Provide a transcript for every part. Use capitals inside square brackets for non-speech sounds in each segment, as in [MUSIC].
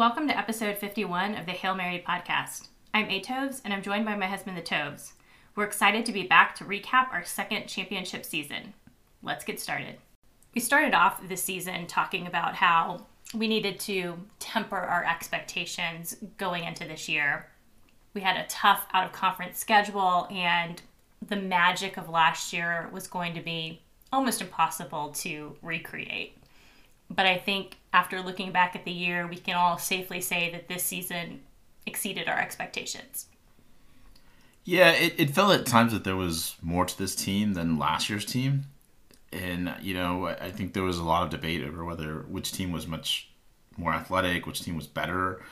Welcome to episode 51 of the Hail Mary podcast. I'm Atoves, and I'm joined by my husband, the Toves. We're excited to be back to recap our second championship season. Let's get started. We started off this season talking about how we needed to temper our expectations going into this year. We had a tough out of conference schedule, and the magic of last year was going to be almost impossible to recreate. But I think after looking back at the year, we can all safely say that this season exceeded our expectations. Yeah, it, it felt at times that there was more to this team than last year's team. And, you know, I think there was a lot of debate over whether which team was much more athletic, which team was better.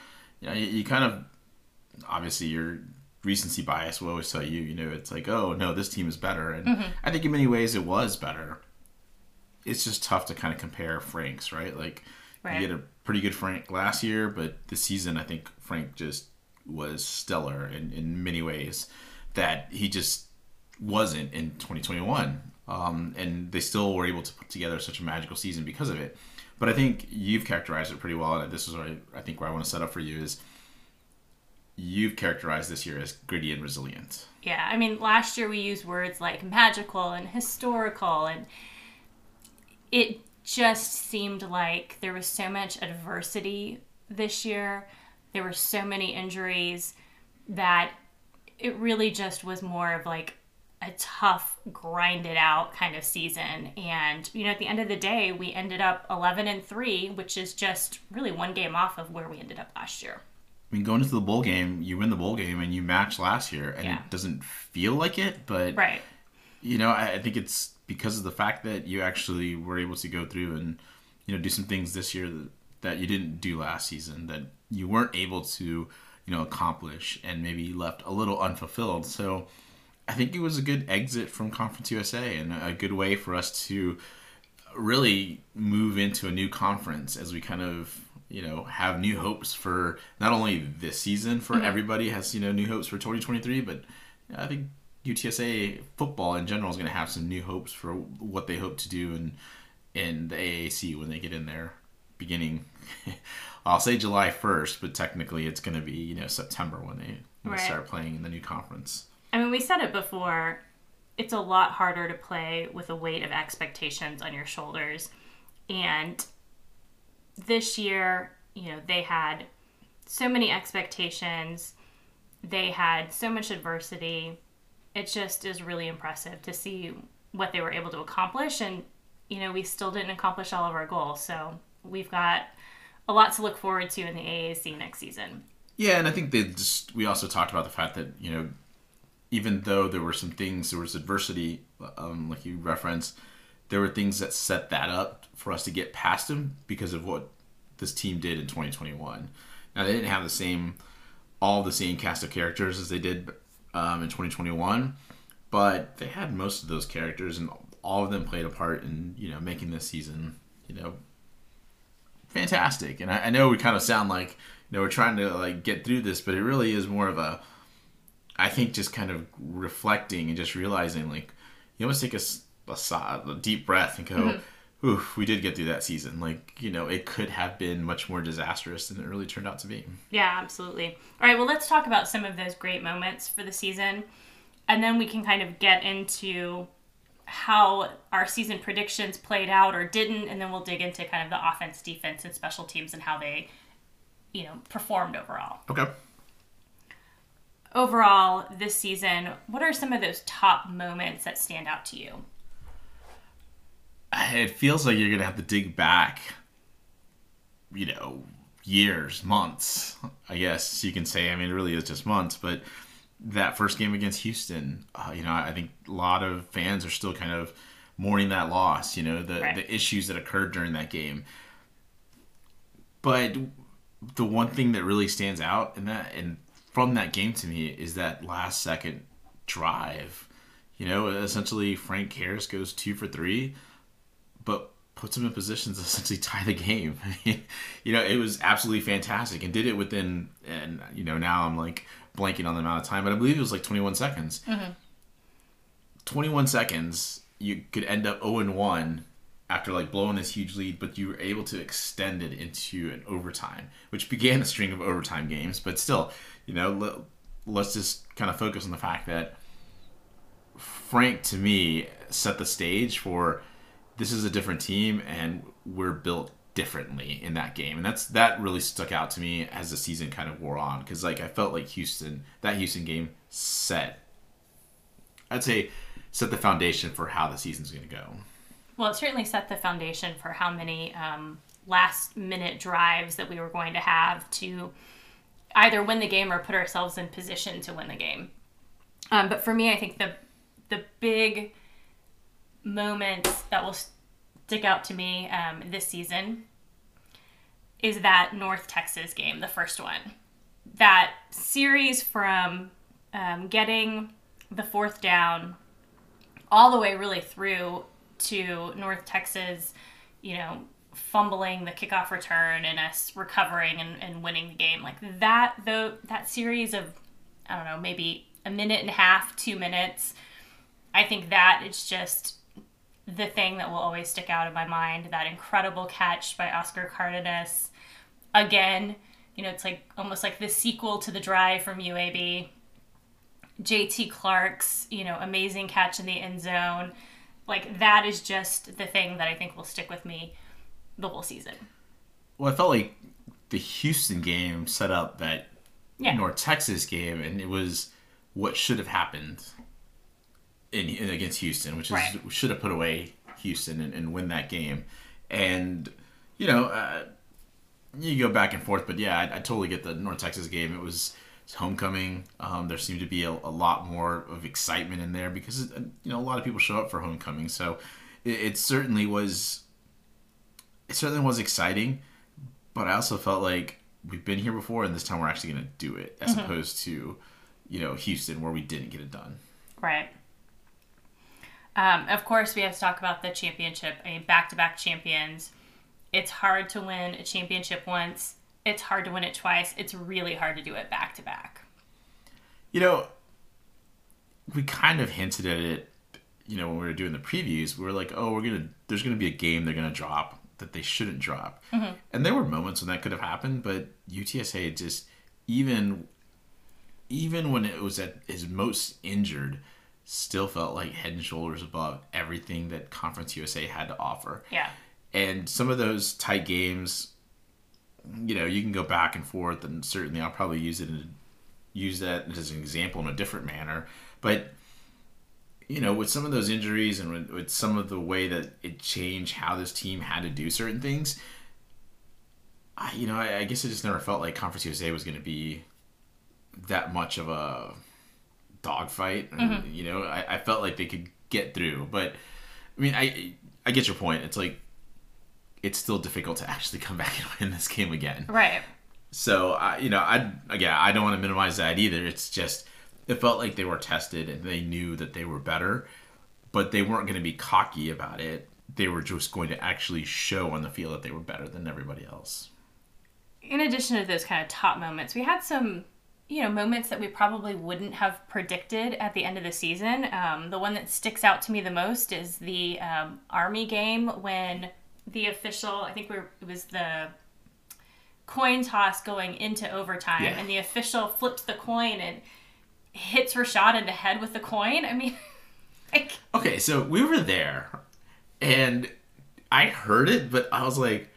You know, you, you kind of, obviously, your recency bias will always tell you, you know, it's like, oh, no, this team is better. And mm-hmm. I think in many ways it was better. It's just tough to kind of compare Frank's, right? Like, right. you get a pretty good Frank last year, but this season, I think Frank just was stellar in, in many ways that he just wasn't in 2021. Um, and they still were able to put together such a magical season because of it. But I think you've characterized it pretty well, and this is I, I think where I want to set up for you is you've characterized this year as gritty and resilient. Yeah, I mean, last year we used words like magical and historical, and it just seemed like there was so much adversity this year. There were so many injuries that it really just was more of like a tough, grinded out kind of season. And, you know, at the end of the day, we ended up 11 and 3, which is just really one game off of where we ended up last year. I mean, going into the bowl game, you win the bowl game and you match last year, and yeah. it doesn't feel like it, but, right. you know, I, I think it's because of the fact that you actually were able to go through and, you know, do some things this year that, that you didn't do last season, that you weren't able to, you know, accomplish and maybe left a little unfulfilled. So, I think it was a good exit from Conference USA and a good way for us to really move into a new conference as we kind of you know have new hopes for not only this season for mm-hmm. everybody has you know new hopes for 2023 but i think utsa football in general is going to have some new hopes for what they hope to do in in the aac when they get in there beginning [LAUGHS] i'll say july 1st but technically it's going to be you know september when they, when right. they start playing in the new conference I mean, we said it before. It's a lot harder to play with a weight of expectations on your shoulders. And this year, you know, they had so many expectations, they had so much adversity. It just is really impressive to see what they were able to accomplish. And, you know, we still didn't accomplish all of our goals. So we've got a lot to look forward to in the AAC next season. Yeah, and I think they just we also talked about the fact that you know even though there were some things, there was adversity, um, like you referenced, there were things that set that up for us to get past them because of what this team did in 2021. Now they didn't have the same, all the same cast of characters as they did um, in 2021, but they had most of those characters, and all of them played a part in you know making this season you know fantastic. And I, I know we kind of sound like you know we're trying to like get through this, but it really is more of a I think just kind of reflecting and just realizing, like, you almost take a, a, a deep breath and go, mm-hmm. Oof, we did get through that season. Like, you know, it could have been much more disastrous than it really turned out to be. Yeah, absolutely. All right, well, let's talk about some of those great moments for the season. And then we can kind of get into how our season predictions played out or didn't. And then we'll dig into kind of the offense, defense, and special teams and how they, you know, performed overall. Okay overall this season, what are some of those top moments that stand out to you? It feels like you're going to have to dig back, you know, years, months, I guess you can say. I mean, it really is just months, but that first game against Houston, uh, you know, I think a lot of fans are still kind of mourning that loss, you know, the, right. the issues that occurred during that game. But the one thing that really stands out in that, and from that game to me is that last second drive. You know, essentially Frank Harris goes two for three, but puts him in positions to [LAUGHS] essentially tie the game. I [LAUGHS] mean, you know, it was absolutely fantastic and did it within, and you know, now I'm like blanking on the amount of time, but I believe it was like 21 seconds. Mm-hmm. 21 seconds, you could end up 0 and 1 after like blowing this huge lead, but you were able to extend it into an overtime, which began a string of overtime games. But still, you know, let, let's just kind of focus on the fact that Frank, to me, set the stage for this is a different team and we're built differently in that game. And that's that really stuck out to me as the season kind of wore on because like i felt like houston that houston game set i'd say set the foundation for how the season's going to go. Well it certainly set the foundation for how many um, last minute drives that we were going to have to either win the game or put ourselves in position to win the game. Um, but for me i think the the big moments that will stick out to me um, this season is that North Texas game, the first one. That series from um, getting the fourth down all the way really through to North Texas, you know, fumbling the kickoff return and us recovering and, and winning the game. Like that, though, that series of, I don't know, maybe a minute and a half, two minutes. I think that it's just the thing that will always stick out in my mind. That incredible catch by Oscar Cardenas. Again, you know, it's like almost like the sequel to the drive from UAB. JT Clark's, you know, amazing catch in the end zone. Like that is just the thing that I think will stick with me the whole season. Well, I felt like the Houston game set up that yeah. North Texas game, and it was what should have happened in, in against Houston, which is right. should have put away Houston and, and, win that game. And you know, uh, you go back and forth, but yeah, I, I, totally get the North Texas game. It was homecoming. Um, there seemed to be a, a, lot more of excitement in there because uh, you know a lot of people show up for homecoming, so it, it certainly was. It certainly was exciting, but I also felt like we've been here before, and this time we're actually going to do it, as mm-hmm. opposed to, you know, Houston where we didn't get it done. Right. Um, of course, we have to talk about the championship. I mean, back to back champions. It's hard to win a championship once, it's hard to win it twice. It's really hard to do it back to back. You know, we kind of hinted at it, you know, when we were doing the previews. We were like, oh, we're going to, there's going to be a game they're going to drop that they shouldn't drop. Mm-hmm. And there were moments when that could have happened, but UTSA just, even even when it was at his most injured, still felt like head and shoulders above everything that Conference USA had to offer. Yeah. And some of those tight games, you know, you can go back and forth, and certainly I'll probably use it in, use that as an example in a different manner. But you know, with some of those injuries and with, with some of the way that it changed how this team had to do certain things, I, you know, I, I guess I just never felt like Conference USA was going to be that much of a dogfight. Mm-hmm. You know, I, I felt like they could get through, but I mean, I I get your point. It's like it's still difficult to actually [LAUGHS] come back and win this game again. Right. So I, you know, I again, I don't want to minimize that either. It's just it felt like they were tested and they knew that they were better, but they weren't going to be cocky about it. They were just going to actually show on the field that they were better than everybody else. In addition to those kind of top moments, we had some you know moments that we probably wouldn't have predicted at the end of the season. Um, the one that sticks out to me the most is the um, Army game when the official, I think we were, it was the coin toss going into overtime, yeah. and the official flips the coin and hits Rashad in the head with the coin. I mean, [LAUGHS] like okay, so we were there, and I heard it, but I was like,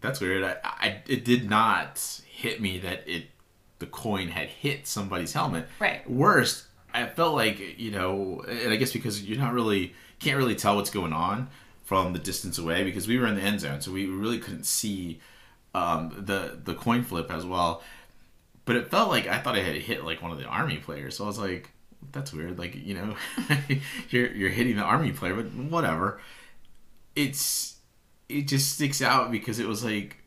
"That's weird." I, I it did not hit me that it the coin had hit somebody's helmet. Right. Worst, I felt like you know, and I guess because you're not really can't really tell what's going on from the distance away because we were in the end zone, so we really couldn't see um, the the coin flip as well. But it felt like I thought I had hit like one of the army players, so I was like, "That's weird." Like you know, [LAUGHS] you're you're hitting the army player, but whatever. It's it just sticks out because it was like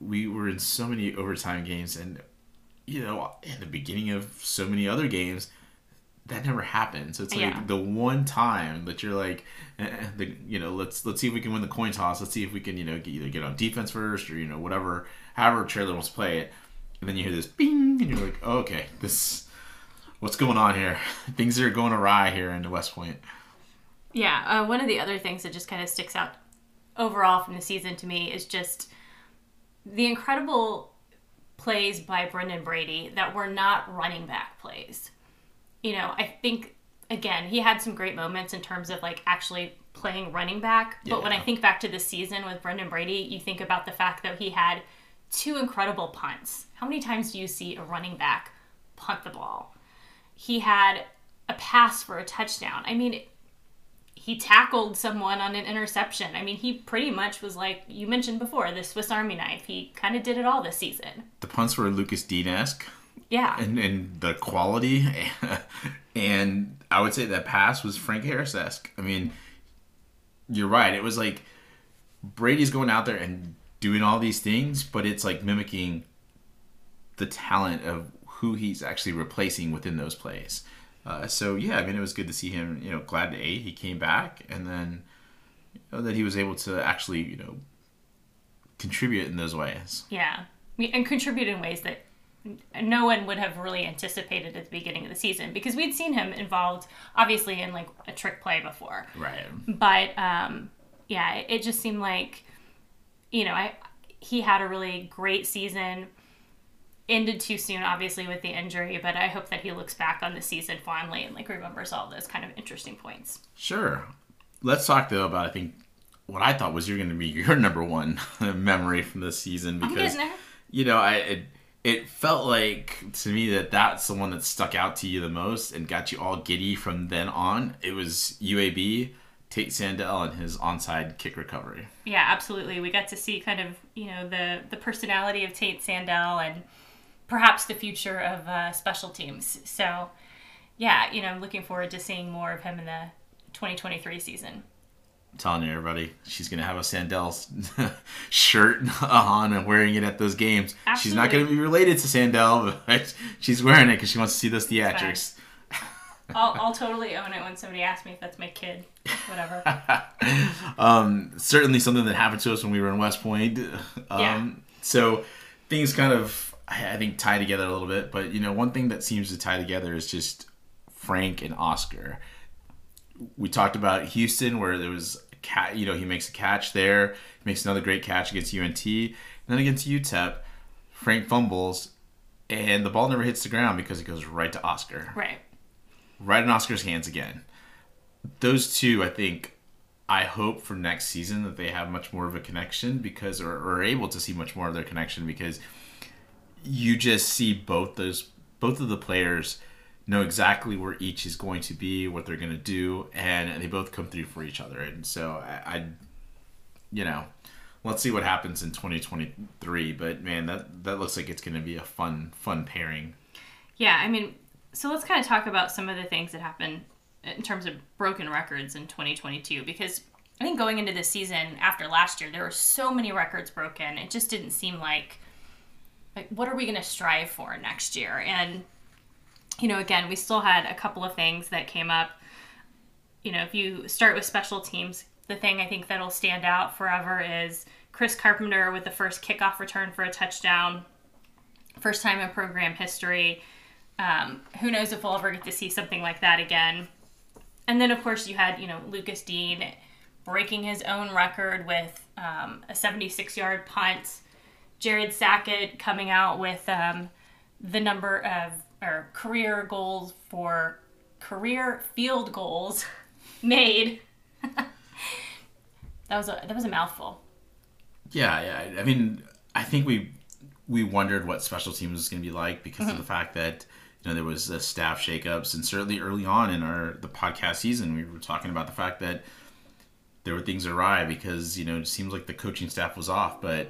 we were in so many overtime games and you know, in the beginning of so many other games, that never happened. So it's like yeah. the one time that you're like, eh, eh, the, you know, let's let's see if we can win the coin toss. Let's see if we can, you know, either get on defense first or you know whatever, however Traylor wants to play it. And then you hear this bing, and you're like, oh, okay, this, what's going on here? [LAUGHS] Things are going awry here in West Point. Yeah, uh, one of the other things that just kind of sticks out overall from the season to me is just the incredible plays by Brendan Brady that were not running back plays. You know, I think again he had some great moments in terms of like actually playing running back. But when I think back to this season with Brendan Brady, you think about the fact that he had two incredible punts. How many times do you see a running back punt the ball? He had a pass for a touchdown. I mean, he tackled someone on an interception. I mean, he pretty much was like you mentioned before, the Swiss Army knife. He kind of did it all this season. The punts were Lucas Dean esque. Yeah. and, and the quality [LAUGHS] and I would say that pass was Frank Harris esque. I mean, you're right. It was like Brady's going out there and doing all these things, but it's like mimicking the talent of who he's actually replacing within those plays. Uh, so yeah, I mean, it was good to see him. You know, glad to a he came back, and then you know, that he was able to actually you know contribute in those ways. Yeah. And contribute in ways that no one would have really anticipated at the beginning of the season because we'd seen him involved obviously in like a trick play before. Right. But um yeah, it, it just seemed like you know, I he had a really great season. Ended too soon, obviously, with the injury, but I hope that he looks back on the season fondly and like remembers all those kind of interesting points. Sure. Let's talk though about I think what I thought was you're going to be your number one [LAUGHS] memory from this season because you know I it, it felt like to me that that's the one that stuck out to you the most and got you all giddy from then on. It was UAB Tate Sandell and his onside kick recovery. Yeah, absolutely. We got to see kind of you know the the personality of Tate Sandell and perhaps the future of uh, special teams. So yeah, you know, I'm looking forward to seeing more of him in the 2023 season. I'm telling you, everybody, she's gonna have a Sandell [LAUGHS] shirt on and wearing it at those games. She's not gonna be related to Sandell, [LAUGHS] but she's wearing it because she wants to see those theatrics. [LAUGHS] I'll, I'll totally own it when somebody asks me if that's my kid. Whatever. um, certainly something that happened to us when we were in West Point. Um, Yeah. So things kind of, I think, tie together a little bit. But you know, one thing that seems to tie together is just Frank and Oscar. We talked about Houston, where there was a cat. You know, he makes a catch there. He makes another great catch against UNT, and then against UTEP, Frank fumbles, and the ball never hits the ground because it goes right to Oscar right. right in Oscar's hands again. Those two, I think, I hope for next season that they have much more of a connection because, or, or are able to see much more of their connection because you just see both those, both of the players know exactly where each is going to be, what they're going to do, and they both come through for each other. And so I, I you know, let's see what happens in 2023. But man, that that looks like it's going to be a fun, fun pairing. Yeah, I mean, so let's kind of talk about some of the things that happened in terms of broken records in 2022 because I think going into this season after last year there were so many records broken. It just didn't seem like like what are we going to strive for next year? And you know, again, we still had a couple of things that came up. You know, if you start with special teams, the thing I think that'll stand out forever is Chris Carpenter with the first kickoff return for a touchdown. First time in program history. Um, who knows if we'll ever get to see something like that again. And then, of course, you had, you know, Lucas Dean breaking his own record with um, a 76 yard punt. Jared Sackett coming out with um, the number of or career goals for career field goals [LAUGHS] made. [LAUGHS] that was a that was a mouthful. Yeah, yeah. I mean, I think we we wondered what special teams was going to be like because of the fact that you know there was uh, staff shakeups, and certainly early on in our the podcast season, we were talking about the fact that there were things awry because you know it seems like the coaching staff was off, but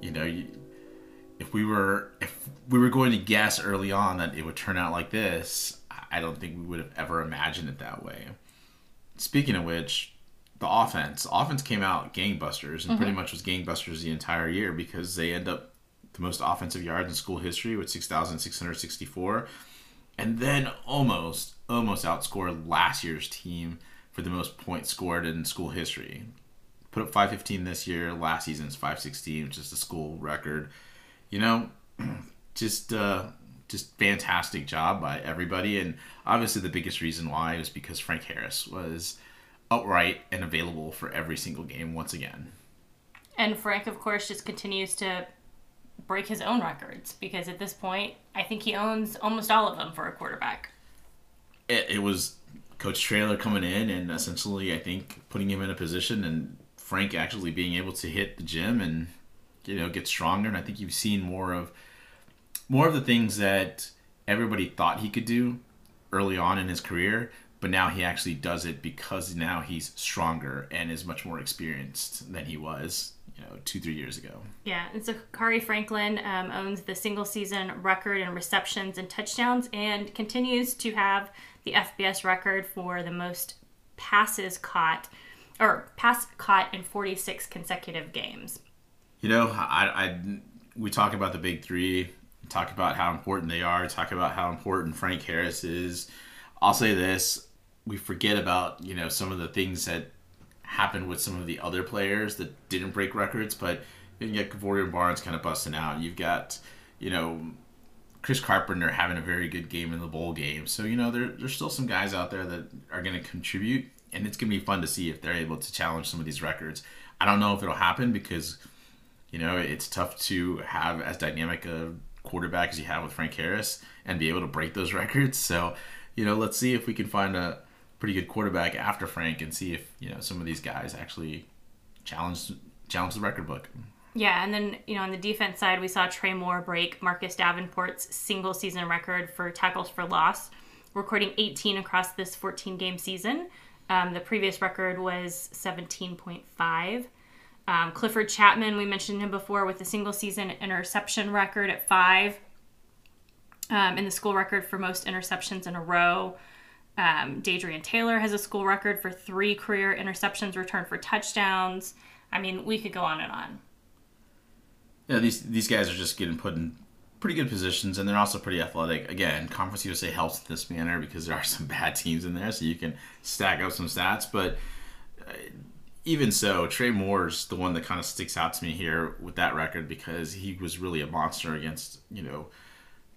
you know. You, if we were if we were going to guess early on that it would turn out like this, I don't think we would have ever imagined it that way. Speaking of which, the offense offense came out gangbusters and pretty mm-hmm. much was gangbusters the entire year because they end up the most offensive yards in school history with 6664 and then almost almost outscored last year's team for the most points scored in school history put up 515 this year last season's 516 which is the school record you know [CLEARS THROAT] just uh just fantastic job by everybody and obviously the biggest reason why was because frank harris was upright and available for every single game once again. And Frank, of course, just continues to break his own records because at this point, I think he owns almost all of them for a quarterback. It, it was Coach Traylor coming in and essentially, I think, putting him in a position and Frank actually being able to hit the gym and you know get stronger. And I think you've seen more of more of the things that everybody thought he could do early on in his career, but now he actually does it because now he's stronger and is much more experienced than he was you know two three years ago. Yeah, and so Khari Franklin um, owns the single season record in receptions and touchdowns, and continues to have the FBS record for the most passes caught or pass caught in 46 consecutive games. You know, I, I we talk about the big three, talk about how important they are, talk about how important Frank Harris is. I'll say this: we forget about you know some of the things that happened with some of the other players that didn't break records, but you get Kevorian Barnes kind of busting out. You've got you know Chris Carpenter having a very good game in the bowl game. So you know there, there's still some guys out there that are going to contribute and it's gonna be fun to see if they're able to challenge some of these records. I don't know if it'll happen because you know it's tough to have as dynamic a quarterback as you have with Frank Harris and be able to break those [LAUGHS] records. So you know, let's see if we can find a pretty good quarterback after Frank and see if you know some of these guys actually challenge challenge the record book. Yeah, and then you know on the defense side, we saw Trey Moore break Marcus Davenport's single season record for tackles for loss, recording 18 across this 14 game season. Um, the previous record was 17.5. Um, Clifford Chapman, we mentioned him before with the single season interception record at five, um, and the school record for most interceptions in a row. Um, Dadrian Taylor has a school record for three career interceptions returned for touchdowns. I mean, we could go on and on. Yeah, these these guys are just getting put in pretty good positions, and they're also pretty athletic. Again, Conference USA helps in this manner because there are some [LAUGHS] bad teams in there, so you can stack up some stats. But uh, even so, Trey Moore's the one that kind of sticks out to me here with that record because he was really a monster against you know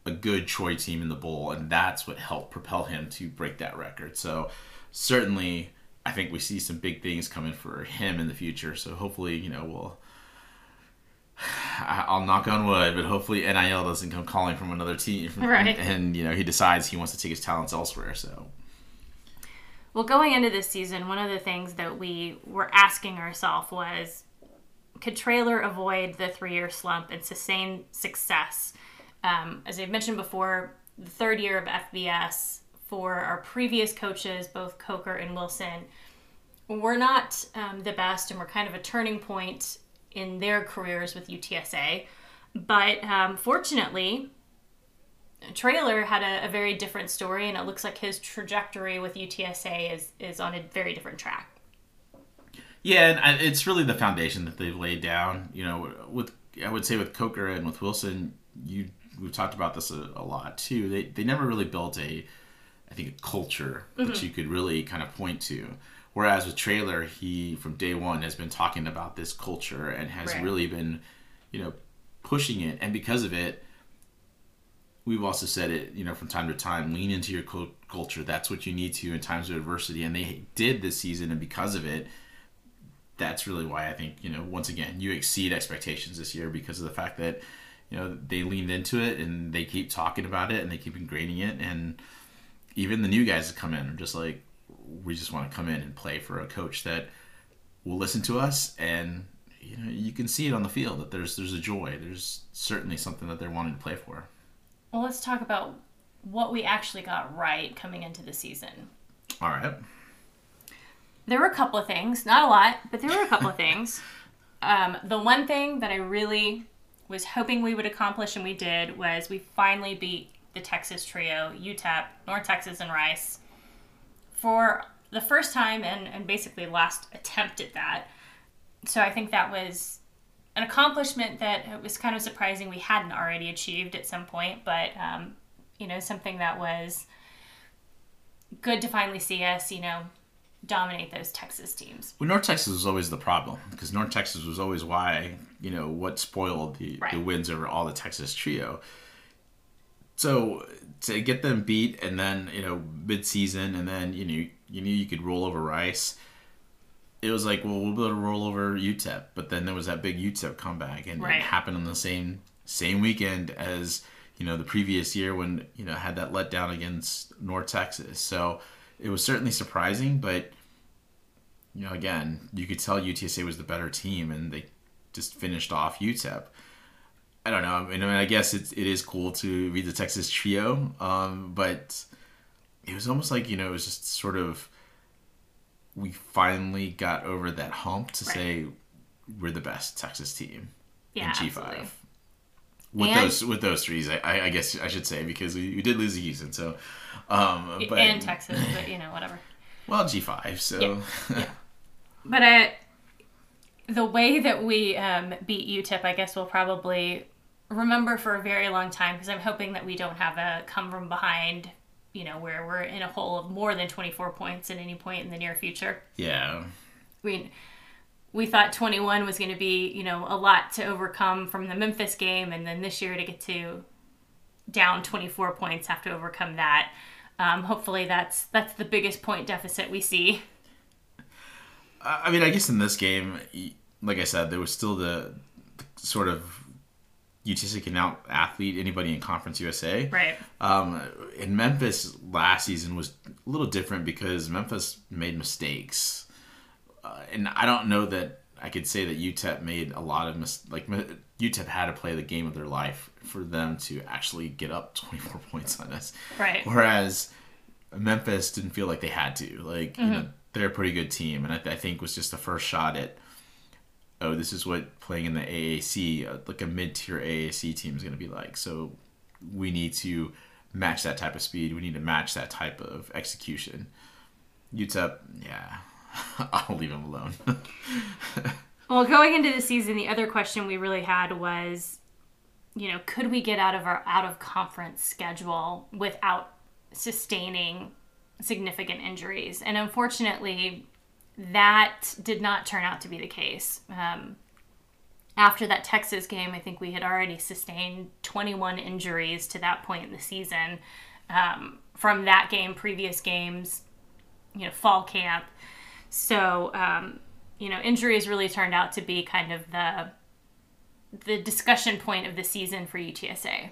a good Troy team in the bowl, and that's what helped propel him to break that record. So certainly. I think we see some big things coming for him in the future. So hopefully, you know, we'll I'll knock on wood, but hopefully NIL doesn't come calling from another team, [LAUGHS] right? And, and, you know he decides he wants to take his talents elsewhere. So, well, going into this season, one of the things that we were asking ourselves was, could Traylor avoid the three-year slump and sustain success? Um, as I've mentioned before, the third year of FBS for our previous coaches, both Coker and Wilson, we're not um, the best, and we're kind of a turning point in their careers with UTSA. But um, fortunately, Traylor had a, a, very different story, and it looks like his trajectory with UTSA is, is on a very different track. Yeah, and it's really the foundation that they've laid down. You know, with I would say with Coker and with Wilson, you we've talked about this a, a lot too. They they never really built a, I think, a culture mm-hmm. that you could really kind of point to. Whereas with Traylor, he from day one has been talking about this culture and has right. really been, you know, pushing it. And because of it, we've also said it, you know, from time to time, lean into your culture. That's what you need to in times of adversity. And they did this season, and because of it, that's really why I think, you know, once again, you exceed expectations this year because of the fact that, you know, they leaned into it and they keep talking about it and they keep ingraining it. And even the new guys that come in are just like, we just want to come in and play for a coach that will listen to us and you know you can see it on the field that there's there's a joy. There's certainly something that they're wanting to play for. Well let's talk about what we actually got right coming into the season. All right. There were a couple of things not a lot but there were a couple of things. [LAUGHS] Um, the one thing that i really was hoping we would accomplish and we did was we finally beat the texas trio utep north texas and rice for the first time and, and basically last attempt at that. So I think that was an accomplishment that it was kind of surprising we hadn't already achieved at some point, but um, you know, something that was good to finally see us, you know, dominate those Texas teams. Well, North Texas was always the problem because North Texas was always why, you know, what spoiled the, right. the wins over all the Texas trio. So to get them beat and then you know mid season and then you know you knew you could roll over Rice. it was like, well, we'll be able to roll over UTEP, but then there was that big UTEP comeback, and Right. it happened on the same same weekend as you know the previous year when you know had that letdown against North Texas. So it was certainly surprising, but you know, again, you could tell UTSA was the better team, and they just finished off UTEP. I don't know. I mean, I, I guess it's, it is cool to read the Texas trio, um, but it was almost like you know it was just sort of we finally got over that hump to Right. say we're the best Texas team Yeah, in G five. With And- those with those threes, I, I I guess I should say because we, we did lose to Houston, so um, but and Texas, but you know, whatever. [LAUGHS] well G five, so [LAUGHS] But uh, the way that we um, beat UTEP, I guess we'll probably remember for a very long time because I'm hoping that we don't have a come from behind, you know, where we're in a hole of more than 24 points at any point in the near future. yeah. I mean, we thought 21 was going to be you know a lot to overcome from the Memphis game, and then this year to get to down 24 points have to overcome that. Um, hopefully, that's that's the biggest point deficit we see. I mean, I guess in this game, like I said, there was still the, the sort of UTSA can out athlete anybody in Conference USA. Right. Um, in Memphis last season was a little different because Memphis made mistakes, uh, and I don't know that I could say that UTEP made a lot of mis- like UTEP had to play the game of their life for them to actually get up [LAUGHS] 24 points on us. Right. Whereas Memphis didn't feel like they had to. Like you know, they're a pretty good team, and I, I think was just the first shot at. Oh, this is what playing in the AAC, uh, like a mid-tier AAC team, is going to be like. So, we need to match that type of speed. We need to match that type of execution. UTEP, yeah, [LAUGHS] I'll leave him alone. [LAUGHS] Well, going into the season, the other question we really had was, you know, could we get out of our out of conference schedule without sustaining significant injuries? And unfortunately, that did not turn out to be the case. Um, after that Texas game, I think we had already sustained 21 injuries to that point in the season. Um, from that game, previous games, you know, fall camp. So, um, you know, injuries really turned out to be kind of the the discussion point of the season for UTSA.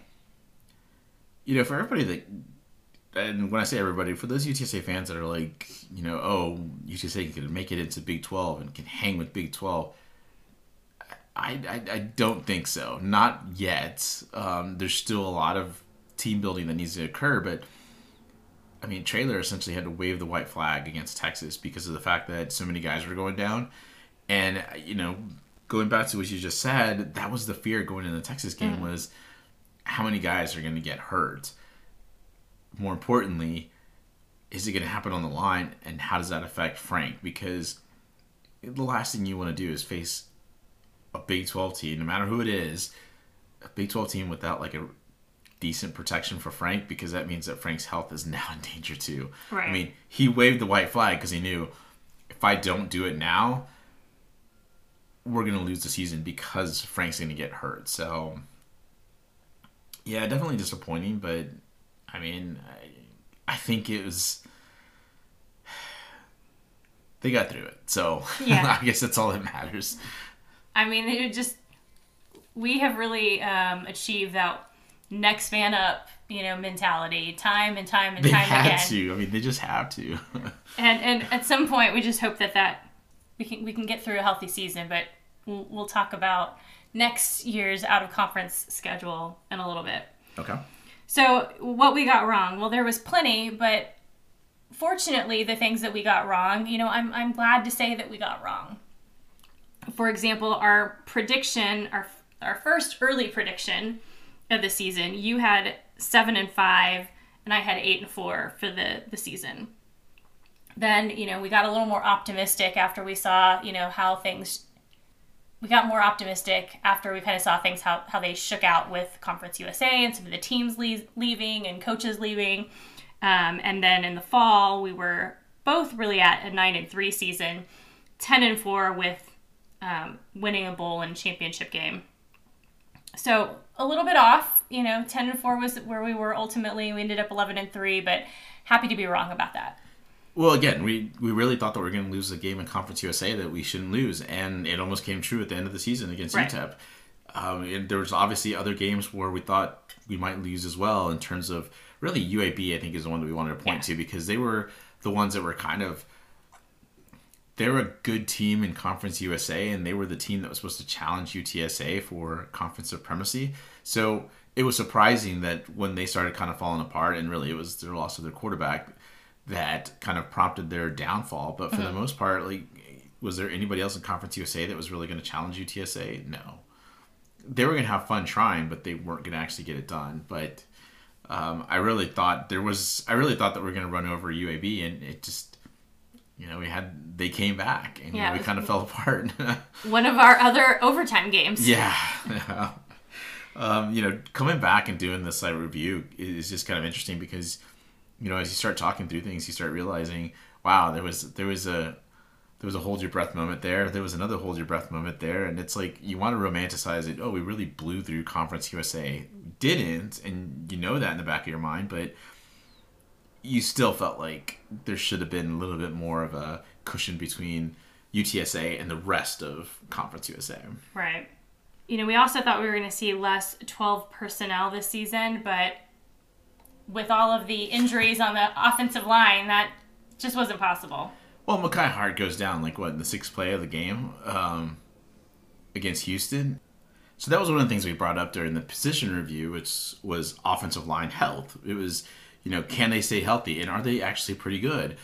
you know, for everybody that, and when I say everybody, for those UTSA fans that are like, you know, oh, UTSA can make it into Big 12 and can hang with Big 12, I, I, I don't think so. Not yet. Um, there's still a lot of team building that needs to occur, but I mean, Traylor essentially had to wave the white flag against Texas because of the fact that so many guys were going down. And, you know, going back to what you just said, that was the fear going into the Texas game was how many guys are going to get hurt. More importantly, is it going to happen on the line and how does that affect Frank? Because the last thing you want to do is face a Big 12 team, no matter who it is, a Big 12 team without like a decent protection for Frank because that means that Frank's health is [LAUGHS] now in danger too. Right. I mean, he waved the white flag because he knew if I don't do it now, we're going to lose the season because Frank's going to get hurt. So, yeah, definitely disappointing, but I mean, I, I think it was. [SIGHS] They got through it. So, [LAUGHS] Yeah. I guess that's all that matters. I mean, it just we have really um, achieved that next man up, you know, mentality time and time and They time had again. to. I mean, they just have to. [LAUGHS] And and at some point, we just hope that that we can we can get through a healthy season. But we'll, we'll talk about next year's out of conference schedule in a little bit. okay. So, what we got wrong? Well, there was plenty, but fortunately, the things that we got wrong, you know, I'm, I'm glad to say that we got wrong. For example, our prediction, our, our first early prediction of the season, you had seven and five, and I had eight and four for the, the season. Then, you know, we got a little more optimistic after we saw, you know, how things we got more optimistic after we kind of saw things how, how they shook out with Conference USA and some of the teams le- leaving and coaches leaving. Um, and then in the fall, we were both really at a nine and three season, ten and four with um, winning a bowl and championship game. So a little bit off, you know, ten and four was where we were ultimately. We ended up eleven and three, but happy to be wrong about that. Well, again, we, we really thought that we were going to lose a game in Conference USA that we shouldn't lose, and it almost came true at the end of the season against Right. UTEP. Um, and there was obviously other games where we thought we might lose as well. In terms of really UAB, I think is the one that we wanted to point Yeah. to because they were the ones that were kind of they were a good team in Conference USA, and they were the team that was supposed to challenge UTSA for conference supremacy. So it was surprising that when they started kind of falling apart, and really it was their loss of their quarterback that kind of prompted their downfall. But for the most part, like, was there anybody else in Conference USA that was really going to challenge UTSA? No. They were going to have fun trying, but they weren't going to actually get it done. But um, I really thought there was, I really thought that we were going to run over UAB, and it just, you know, we had, they came back, and you know, we kind of fell apart. [LAUGHS] One of our other overtime games. Yeah. [LAUGHS] yeah. Um, you know, coming back and doing this like review is just kind of interesting because, you know, as you start talking through things, you start realizing, wow, there was there was a there was a hold your breath moment there. There was another hold your breath moment there, and it's like you want to romanticize it. Oh, we really blew through Conference USA. Didn't, and you know that in the back of your mind, but you still felt like there should have been a little bit more of a cushion between UTSA and the rest of Conference USA. Right. You know, we also thought we were going to see less 12 personnel this season, but with all of the injuries on the offensive line, that just wasn't possible. Well, Makai Hart goes down like what in the sixth play of the game um, against Houston. So that was one of the things we brought up during the position review, which was offensive line health. It was, you know, can they stay healthy and are they actually pretty good?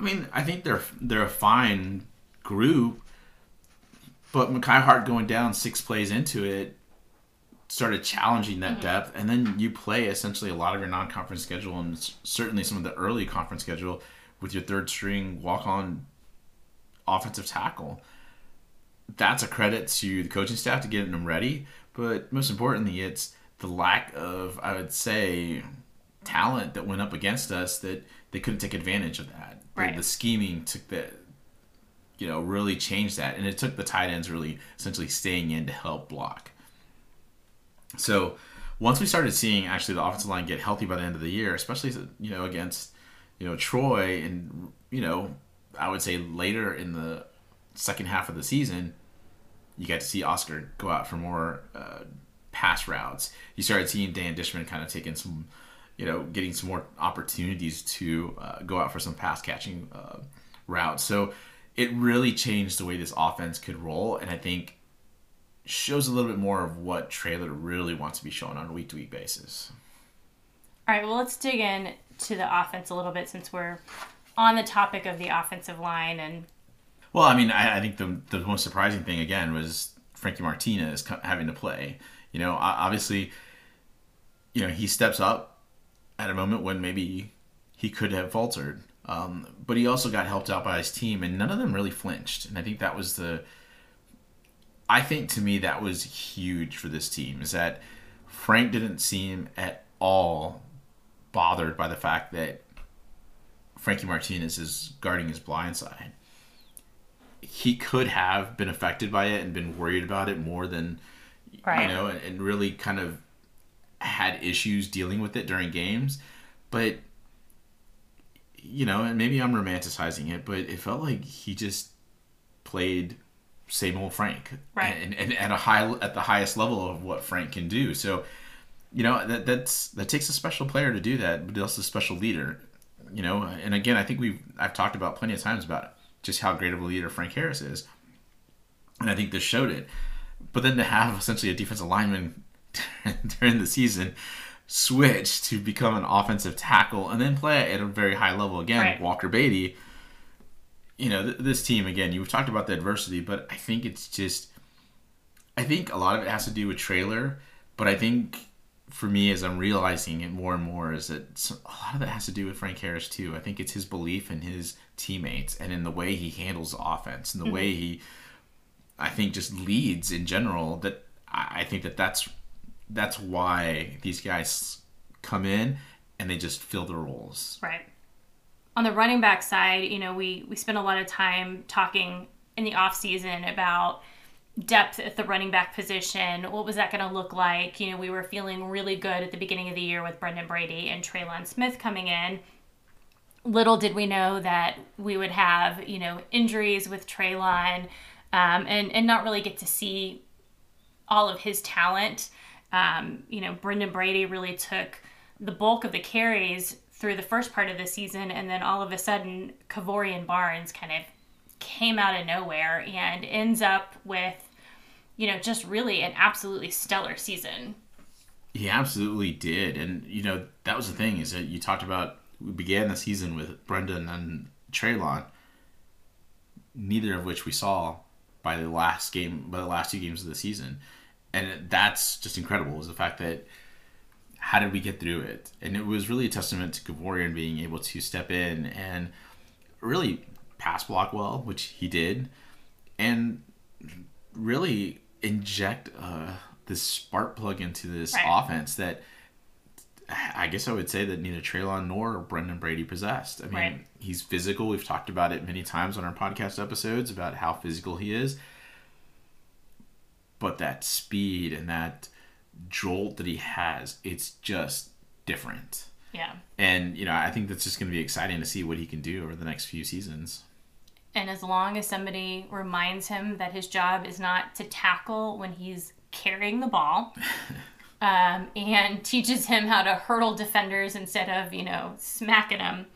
I mean, I think they're they're a fine group, but Makai Hart going down six plays into it started challenging that mm-hmm. depth, and then you play essentially a lot of your non-conference schedule and certainly some of the early conference schedule with your third string walk-on offensive tackle. That's a credit to the coaching staff to getting them ready, but most importantly, it's the lack of, I would say, talent that went up against us that they couldn't take advantage of that. The- Right. The, scheming took the, you know, really changed that, and it took the tight ends really essentially staying in to help block. So once we started seeing actually the offensive line get healthy by the end of the year, especially you know against you know Troy and you know I would say later in the second half of the season, you got to see Oscar go out for more uh, pass routes. You started seeing Dan Dishman kind of taking some, you know, getting some more opportunities to uh, go out for some pass catching uh, routes. So it really changed the way this offense could roll, and I think shows a little bit more of what Traylor really wants to be shown on a week to week basis. All right, well, let's dig in to the offense a little bit since we're on the topic of the offensive line. And Well, I mean, I, I think the the most surprising thing again was Frankie Martinez having to play. You know, obviously, you know he steps up at a moment when maybe he could have faltered, um, but he also got helped out by his team, and none of them really flinched. And I think that was the. I think to me that was huge for this team is that Frank didn't seem at all bothered by the fact that Frankie Martinez is guarding his blind side he could have been affected by it and been worried about it more than Right. you know and, and really kind of had issues dealing with it during games but you know and maybe i'm romanticizing it but it felt like he just played same old frank Right. and, and at a high at the highest level of what frank can do so you know that that's that takes a special player to do that but also a special leader you know and again i think we've i've talked about plenty of times about just how great of a leader frank harris is and i think this showed it but then to have essentially a defensive lineman [LAUGHS] during the season switch to become an offensive tackle and then play at a very high level again Right. walker beatty you know th- this team again you've talked about the adversity but i think it's just i think a lot of it has to do with traylor but i think for me as i'm realizing it more and more is that a lot of it has to do with frank harris too i think it's his belief in his teammates and in the way he handles the offense and the mm-hmm. way he I think just leads in general that I I think that that's that's why these guys come in and they just fill the roles. Right. On the running back side, you know, we we spent a lot of time talking in the off season about depth at the running back position. What was that going to look like? You know, we were feeling really good at the beginning of the year with Brendan Brady and Trelon Smith coming in. little did we know that we would have, you know, injuries with Trelon um, and, and not really get to see all of his talent. Um, you know, Brendan Brady really took the bulk of the carries through the first part of the season, and then all of a sudden, Kevorian Barnes kind of came out of nowhere and ends up with, you know, just really an absolutely stellar season. He absolutely did, and you know that was the thing is that you talked about we began the season with Brendan and Trelon, neither of which we saw by the last game, by the last two games of the season, and that's just incredible. Is the fact that how did we get through it? And it was really a testament to Kevorian being able to step in and really pass block well, which he did, and really inject uh, this spark plug into this right. offense that I guess I would say that neither Trelon nor Brenden Brady possessed. I mean, right. he's physical. We've talked about it many times on our podcast episodes about how physical he is. But that speed and that jolt that he has, it's just different. Yeah. And, you know, I think that's just going to be exciting to see what he can do over the next few seasons. And as long as somebody reminds him that his job is not to tackle when he's carrying the ball, [LAUGHS] um, and teaches him how to hurdle defenders instead of, you know, smacking them.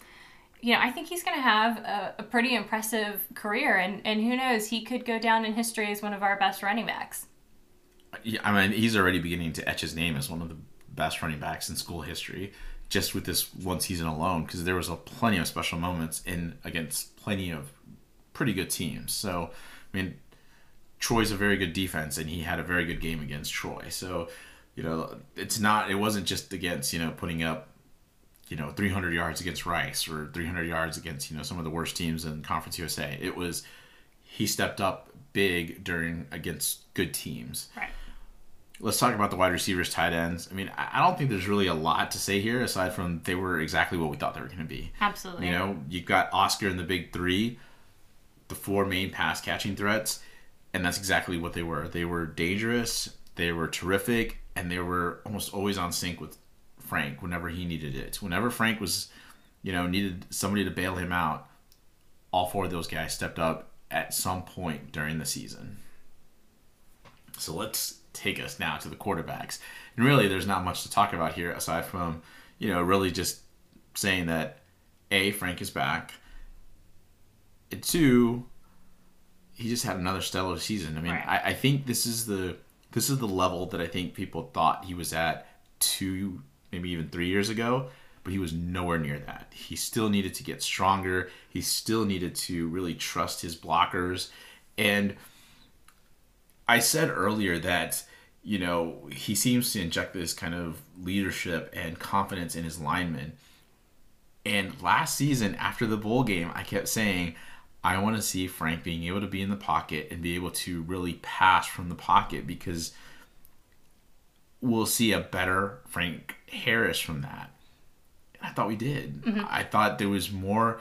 You know, I think he's going to have a, a, pretty impressive career, and, and who knows, he could go down in history as one of our best running backs. I mean, he's already beginning to etch his name as one of the best running backs in school history, just with this one season alone, because there was a plenty of special moments in against plenty of pretty good teams. So, I mean, Troy's a very good defense, and he had a very good game against Troy. So, you know, it's not. It wasn't just against you know putting up, you know, 300 yards against Rice or 300 yards against you know some of the worst teams in Conference USA. It was he stepped up big during against good teams. Right. Let's talk about the wide receivers, tight ends. I mean, I don't think there's really a lot to say here aside from they were exactly what we thought they were going to be. Absolutely. You know, you've got Oscar and the big three, the four main pass catching threats, and that's exactly what they were. They were dangerous, they were terrific, and they were almost always on sync with Frank whenever he needed it. Whenever Frank was, you know, needed somebody to bail him out, all four of those guys stepped up at some point during the season. So let's take us now to the quarterbacks. And really, there's not much to talk about here aside from, you know, really just saying that A, Frank is back, and two, he just had another stellar season. I mean, right. I, I think this is the this is the level that I think people thought he was at two, maybe even three years ago, but he was nowhere near that. He still needed to get stronger. He still needed to really trust his blockers. And I said earlier that, you know, he seems to inject this kind of leadership and confidence in his linemen. And last season, after the bowl game, I kept saying, I want to see Frank being able to be in the pocket and be able to really pass from the pocket because we'll see a better Frank Harris from that. And I thought we did. Mm-hmm. I thought there was more.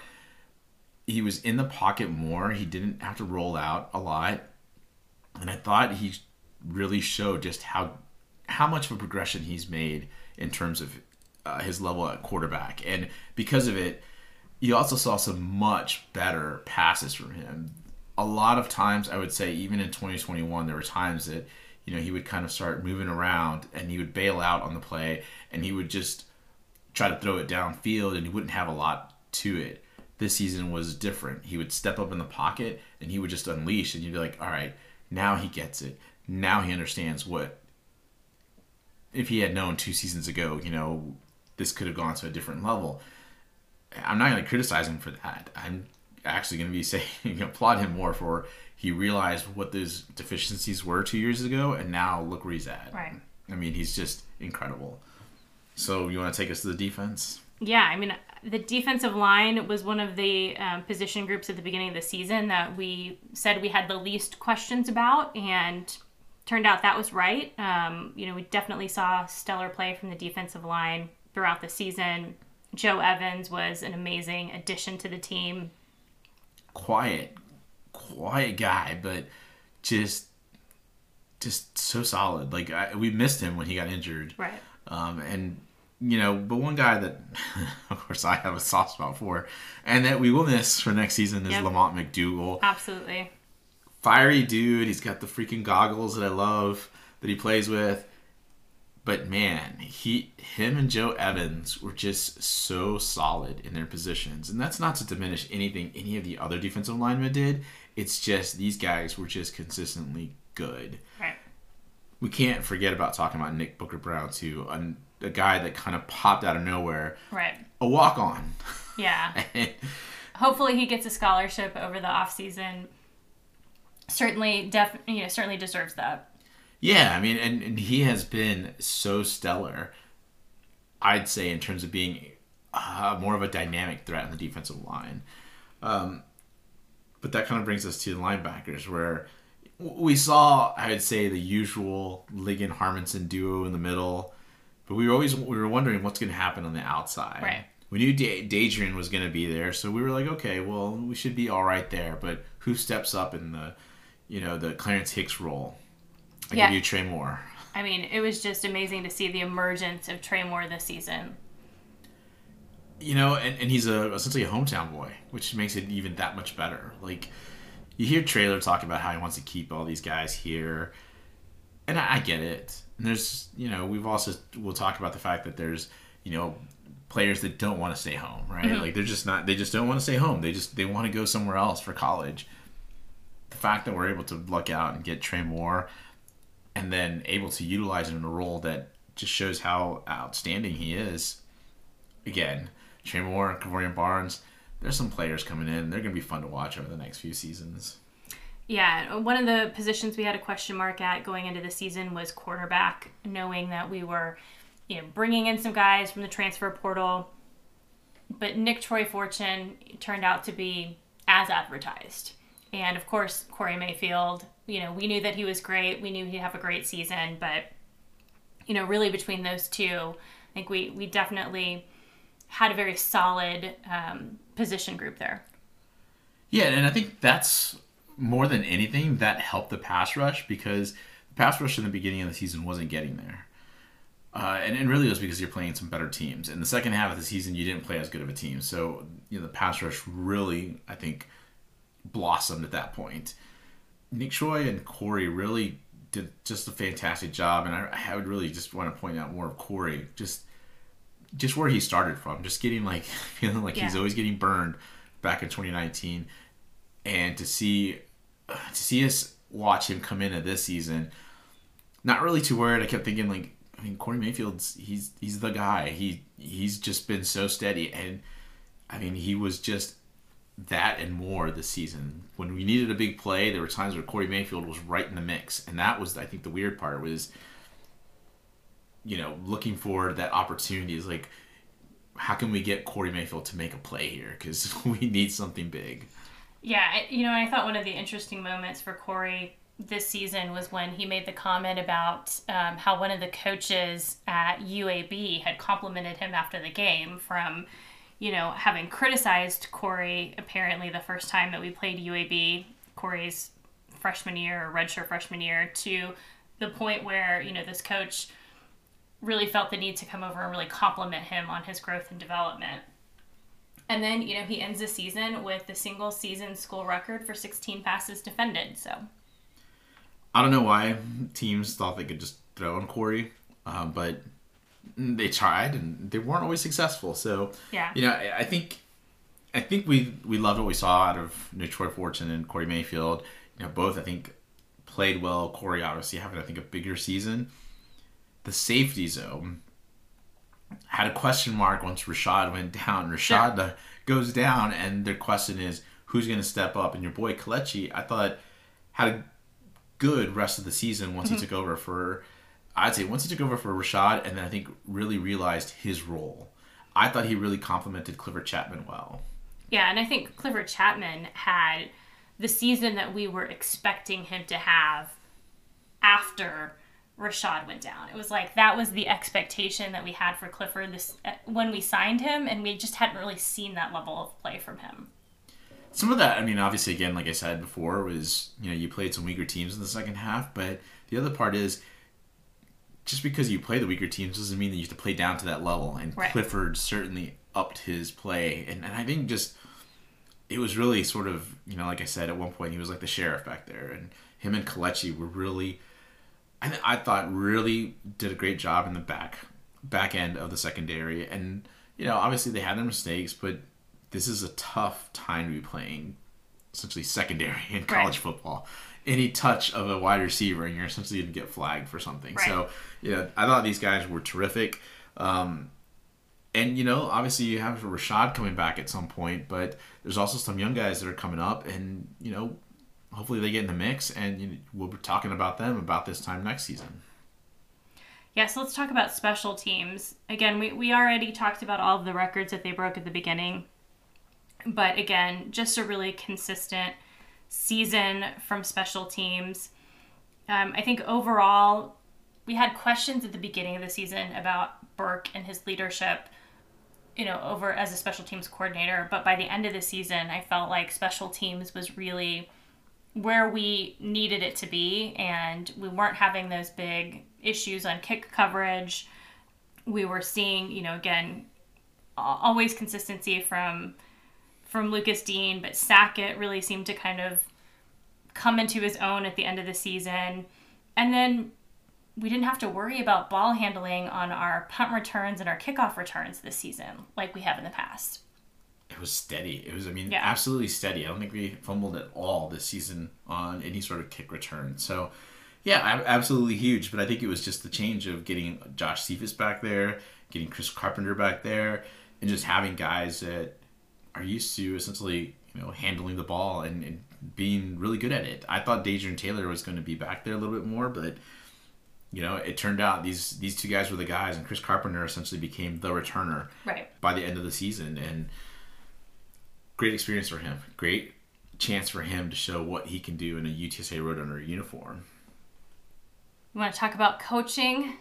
He was in the pocket more. He didn't have to roll out a lot, and I thought he really showed just how how much of a progression he's made in terms of uh, his level at quarterback, and because of it you also saw some much better passes from him. A lot of times, I would say, even in 2021, there were times that you know he would kind of start moving around and he would bail out on the play and he would just try to throw it downfield and he wouldn't have a lot to it. This season was different. He would step up in the pocket and he would just unleash and you'd be like, all right, now he gets it. Now he understands what if he had known two seasons ago, you know, this could have gone to a different level. I'm not going to criticize him for that. I'm actually going to be [LAUGHS] saying applaud him more for he realized what those deficiencies were two years ago, and now look where he's at. Right. I mean, he's just incredible. So you want to take us to the defense? Yeah, I mean, the defensive line was one of the um, position groups at the beginning of the season that we said we had the least questions about, and turned out that was right. Um, you know, we definitely saw stellar play from the defensive line throughout the season. Joe Evans was an amazing addition to the team. Quiet, quiet guy, but just just so solid. Like I, we missed him when he got injured, right? Um, and you know, but one guy that, [LAUGHS] of course, I have a soft spot for, and that we will miss for next season is Yep. Lamont McDougle. Absolutely. Fiery dude. He's got the freaking goggles that I love that he plays with. But man, he, him, and Joe Evans were just so solid in their positions, and that's not to diminish anything any of the other defensive linemen did. It's just these guys were just consistently good Right. we can't forget about talking about Nick Booker Brown too, a guy that kind of popped out of nowhere, Right. a walk on. Yeah. [LAUGHS] Hopefully he gets a scholarship over the off season. Certainly, def you know, certainly deserves that. yeah, I mean, and, and he has been so stellar. I'd say in terms of being uh, more of a dynamic threat on the defensive line. Um, but that kind of brings us to the linebackers, where we saw, I would say, the usual Ligon Harmanson duo in the middle, but we were always we were wondering what's going to happen on the outside. Right. We knew da- Dadrian was going to be there, so we were like, okay, well, we should be all right there. But who steps up in the, you know, the Clarence Hicks role? I Yeah. give you Trey Moore. I mean, it was just amazing to see the emergence of Trey Moore this season. you know, and, and he's a essentially a hometown boy, which makes it even that much better. Like you hear Traylor talk about how he wants to keep all these guys here, and I, I get it. And there's you know we've also we'll talk about the fact that there's you know players that don't want to stay home, right? Mm-hmm. Like they're just not they just don't want to stay home. They just they want to go somewhere else for college. The fact that we're able to luck out and get Trey Moore, and then able to utilize him in a role that just shows how outstanding he is again, Trey Moore, Kevorian Barnes, there's some players coming in. They're going to be fun to watch over the next few seasons. Yeah, one of the positions we had a question mark at going into the season was quarterback, knowing that we were, you know, bringing in some guys from the transfer portal. But Nick Troy Fortune turned out to be as advertised. And of course, Corey Mayfield, you know, we knew that he was great. We knew he'd have a great season. But, you know, really between those two, I think we, we definitely had a very solid um, position group there. Yeah, and I think that's more than anything that helped the pass rush because the pass rush in the beginning of the season wasn't getting there. Uh, and, and really it was because you're playing some better teams. In the second half of the season, you didn't play as good of a team. So, you know, the pass rush really, I think, blossomed at that point. Nick Troy and Corey really did just a fantastic job. And I, I would really just want to point out more of Corey. Just just where he started from, just getting like [LAUGHS] feeling like he's always getting burned back in 2019, and to see to see us watch him come into this season, not really too worried. I kept thinking like, I mean, Corey Mayfield's he's he's the guy. He he's just been so steady, and I mean, he was just that and more this season. When we needed a big play, there were times where Corey Mayfield was right in the mix, and that was I think the weird part was you know, looking for that opportunity is like, how can we get Corey Mayfield to make a play here? Because [LAUGHS] we need something big. Yeah, you know, I thought one of the interesting moments for Corey this season was when he made the comment about um, how one of the coaches at UAB had complimented him after the game from, you know, having criticized Corey apparently the first time that we played UAB, Corey's freshman year or redshirt freshman year, to the point where, you know, this coach really felt the need to come over and really compliment him on his growth and development. And then, you know, he ends the season with the single season school record for 16 passes defended. So, I don't know why teams thought they could just throw on Corey, uh, but they tried and they weren't always successful. So, yeah. you know, I think I think we we loved what we saw out of Nick Troy Fortune and Corey Mayfield. You know, both I think played well. Corey obviously having I think a bigger season. The safety zone had a question mark once Rashad went down. [LAUGHS] Rashad uh, goes down, and their question is who's going to step up. And your boy Kelechi, I thought had a good rest of the season once he took over for. I'd say once he took over for Rashad, and then I think really realized his role. I thought he really complimented Clifford Chapman well. Yeah, and I think Clifford Chapman had the season that we were expecting him to have after Rashad went down. It was like that was the expectation that we had for Clifford this uh, when we signed him, and we just hadn't really seen that level of play from him. Some of that, I mean, obviously, again, like I said before, was you know you played some weaker teams in the second half, but the other part is just because you play the weaker teams doesn't mean that you have to play down to that level. And Right. Clifford certainly upped his play, and, and I think just it was really sort of you know like I said at one point he was like the sheriff back there, and him and Kelechi were really I, I thought really did a great job in the back back end of the secondary, and you know obviously they had their mistakes, but this is a tough time to be playing essentially secondary [LAUGHS] in college football. Any touch of a wide receiver, and you're essentially going to get flagged for something. Right. So, you know, I thought these guys were terrific. Um, and, you know, obviously you have Rashad coming back at some point, but there's also some young guys that are coming up, and, you know, hopefully they get in the mix, and we'll be talking about them about this time next season. Yeah, so let's talk about special teams. Again, we, we already talked about all of the records that they broke at the beginning. But again, just a really consistent season from special teams. Um, I think overall, we had questions at the beginning of the season about Burke and his leadership, you know, over as a special teams coordinator. But by the end of the season, I felt like special teams was really where we needed it to be, and we weren't having those big issues on kick coverage. We were seeing, you know, again, always consistency from from Lucas Dean, but Sackett really seemed to kind of come into his own at the end of the season. And then we didn't have to worry about ball handling on our punt returns and our kickoff returns this season like we have in the past. It was steady. It was, I mean, Yeah. absolutely steady. I don't think we fumbled at all this season on any sort of kick return. So, yeah, absolutely huge. But I think it was just the change of getting Josh Cephas back there, getting Chris Carpenter back there, and just having guys that are used to essentially, you know, handling the ball and, and being really good at it. I thought Dejan Taylor was going to be back there a little bit more, but you know, it turned out these these two guys were the guys, and Chris Carpenter essentially became the returner Right. by the end of the season and great experience for him great chance for him to show what he can do in a UTSA Roadrunner uniform You want to talk about coaching?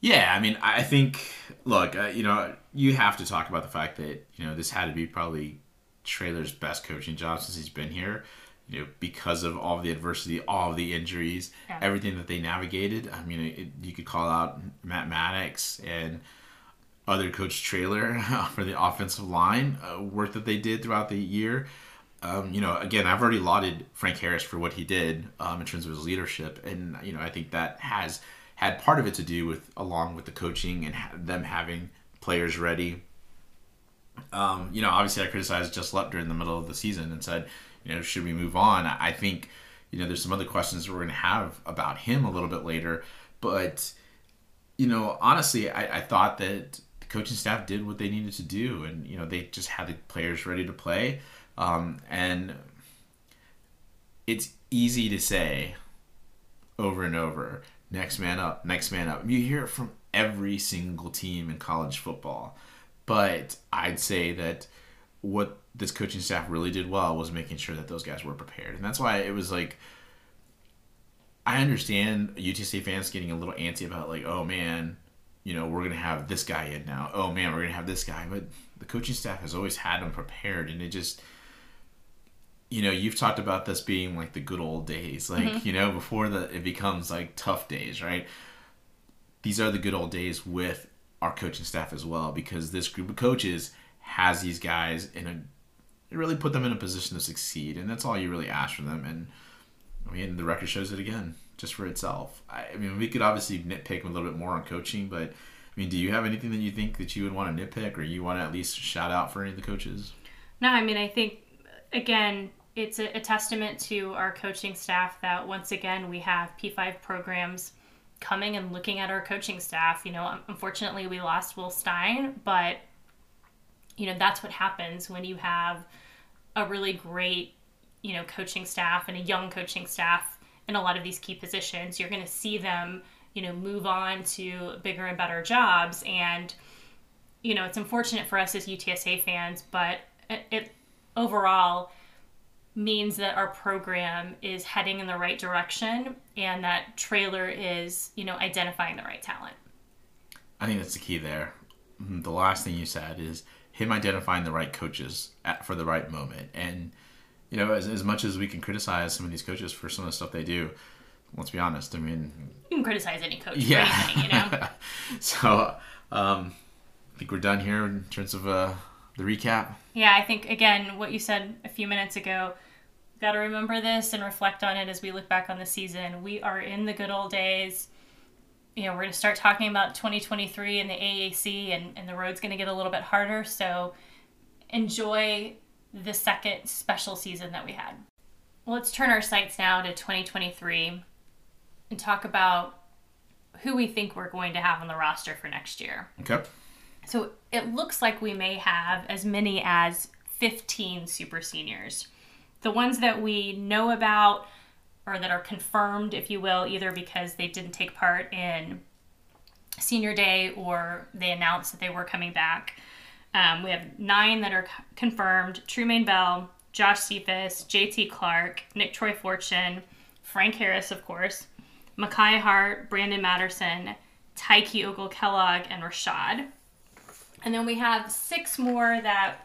yeah I mean I think look uh, you know you have to talk about the fact that you know this had to be probably Traylor's best coaching job since he's been here you know because of all of the adversity all of the injuries Yeah. everything that they navigated I mean it, you could call out Matt Mattox and other coach Traylor [LAUGHS] for the offensive line uh, work that they did throughout the year. Um, you know, again, I've already lauded Frank Harris for what he did um, in terms of his leadership, and you know, I think that has had part of it to do with along with the coaching and ha- them having players ready. Um, you know, obviously, I criticized Jess Loepp during the middle of the season and said, you know, should we move on? I think, you know, there's some other questions we're going to have about him a little bit later, but you know, honestly, I, I thought that coaching staff did what they needed to do, and you know, they just had the players ready to play. Um, and it's easy to say over and over, next man up, next man up. You hear it from every single team in college football, but I'd say that what this coaching staff really did well was making sure that those guys were prepared, and that's why it was like. I understand UTSA fans getting a little antsy about like, oh man, you know, we're gonna have this guy in now. Oh man, we're gonna have this guy. But the coaching staff has always had them prepared, and it just, you know, you've talked about this being like the good old days, like mm-hmm. you know, before the it becomes like tough days, right? These are the good old days with our coaching staff as well, because this group of coaches has these guys in a, it really put them in a position to succeed, and that's all you really ask from them, and. I mean, the record shows it again, just for itself. I, I mean, we could obviously nitpick a little bit more on coaching, but I mean, do you have anything that you think that you would want to nitpick, or you want to at least shout out for any of the coaches? No, I mean, I think, again, it's a, a testament to our coaching staff that once again we have P5 programs coming and looking at our coaching staff. You know, unfortunately, we lost Will Stein, but, you know, that's what happens when you have a really great, you know, coaching staff and a young coaching staff in a lot of these key positions. You're going to see them, you know, move on to bigger and better jobs. And, you know, it's unfortunate for us as UTSA fans, but it, it overall means that our program is heading in the right direction and that Traylor is, you know, identifying the right talent. I think that's the key there. The last thing you said is him identifying the right coaches at, for the right moment. And, you know, as, as much as we can criticize some of these coaches for some of the stuff they do, let's be honest. I mean, You can criticize any coach yeah. for anything, you know. [LAUGHS] so, um, I think we're done here in terms of uh, the recap. Yeah, I think again what you said a few minutes ago. Got to remember this and reflect on it as we look back on the season. We are in the good old days. You know, we're going to start talking about 2023 and the AAC, and, and the road's going to get a little bit harder. So enjoy the second special season that we had. Let's turn our sights now to 2023 and talk about who we think we're going to have on the roster for next year. Okay. So it looks like we may have as many as 15 super seniors. The ones that we know about or that are confirmed, if you will, either because they didn't take part in senior day or they announced that they were coming back. Um, we have nine that are c- confirmed Trumaine Bell, Josh Cephas, JT Clark, Nick Troy Fortune, Frank Harris, of course, Makai Hart, Brandon Matterson, Tyke Ogle Kellogg, and Rashad. And then we have six more that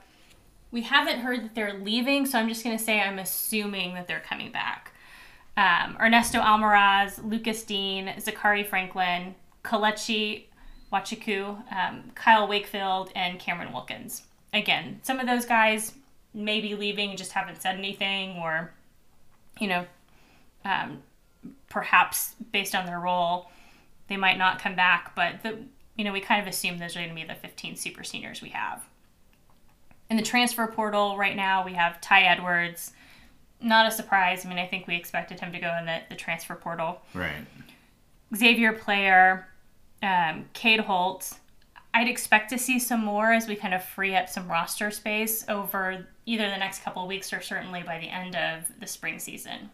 we haven't heard that they're leaving, so I'm just going to say I'm assuming that they're coming back. Um, Ernesto Almaraz, Lucas Dean, Zakhari Franklin, Kelechi Wachiku, um, Kyle Wakefield, and Cameron Wilkins. Again, some of those guys may be leaving and just haven't said anything, or, you know, um, perhaps based on their role, they might not come back, but the you know, we kind of assume those are going to be the 15 super seniors we have. In the transfer portal right now, we have Ty Edwards. Not a surprise. I mean, I think we expected him to go in the, the transfer portal. Right. Xavier Player, um, Cade Holt. I'd expect to see some more as we kind of free up some roster space over either the next couple of weeks or certainly by the end of the spring season.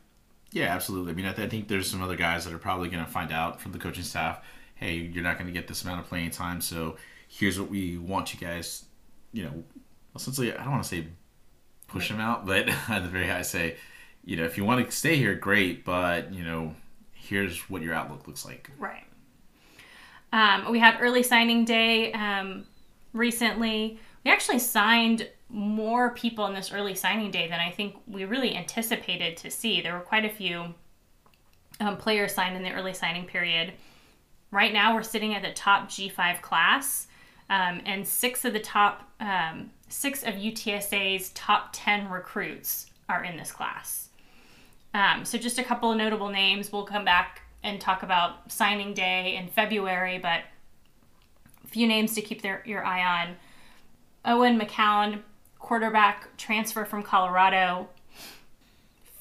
Yeah, absolutely. I mean, I, th- I think there's some other guys that are probably going to find out from the coaching staff hey, you're not going to get this amount of playing time, so here's what we want you guys, you know, essentially, I don't want to say push them out, but [LAUGHS] at the very high, say, you know, if you want to stay here, great, but, you know, here's what your outlook looks like. Right. Um, we had early signing day um, recently. We actually signed more people in this early signing day than I think we really anticipated to see. There were quite a few um, players signed in the early signing period. Right now, we're sitting at the top G5 class, um, and six of the top, um, six of UTSA's top 10 recruits are in this class. Um, so, just a couple of notable names. We'll come back and talk about signing day in February, but a few names to keep their, your eye on. Owen McCown, quarterback transfer from Colorado.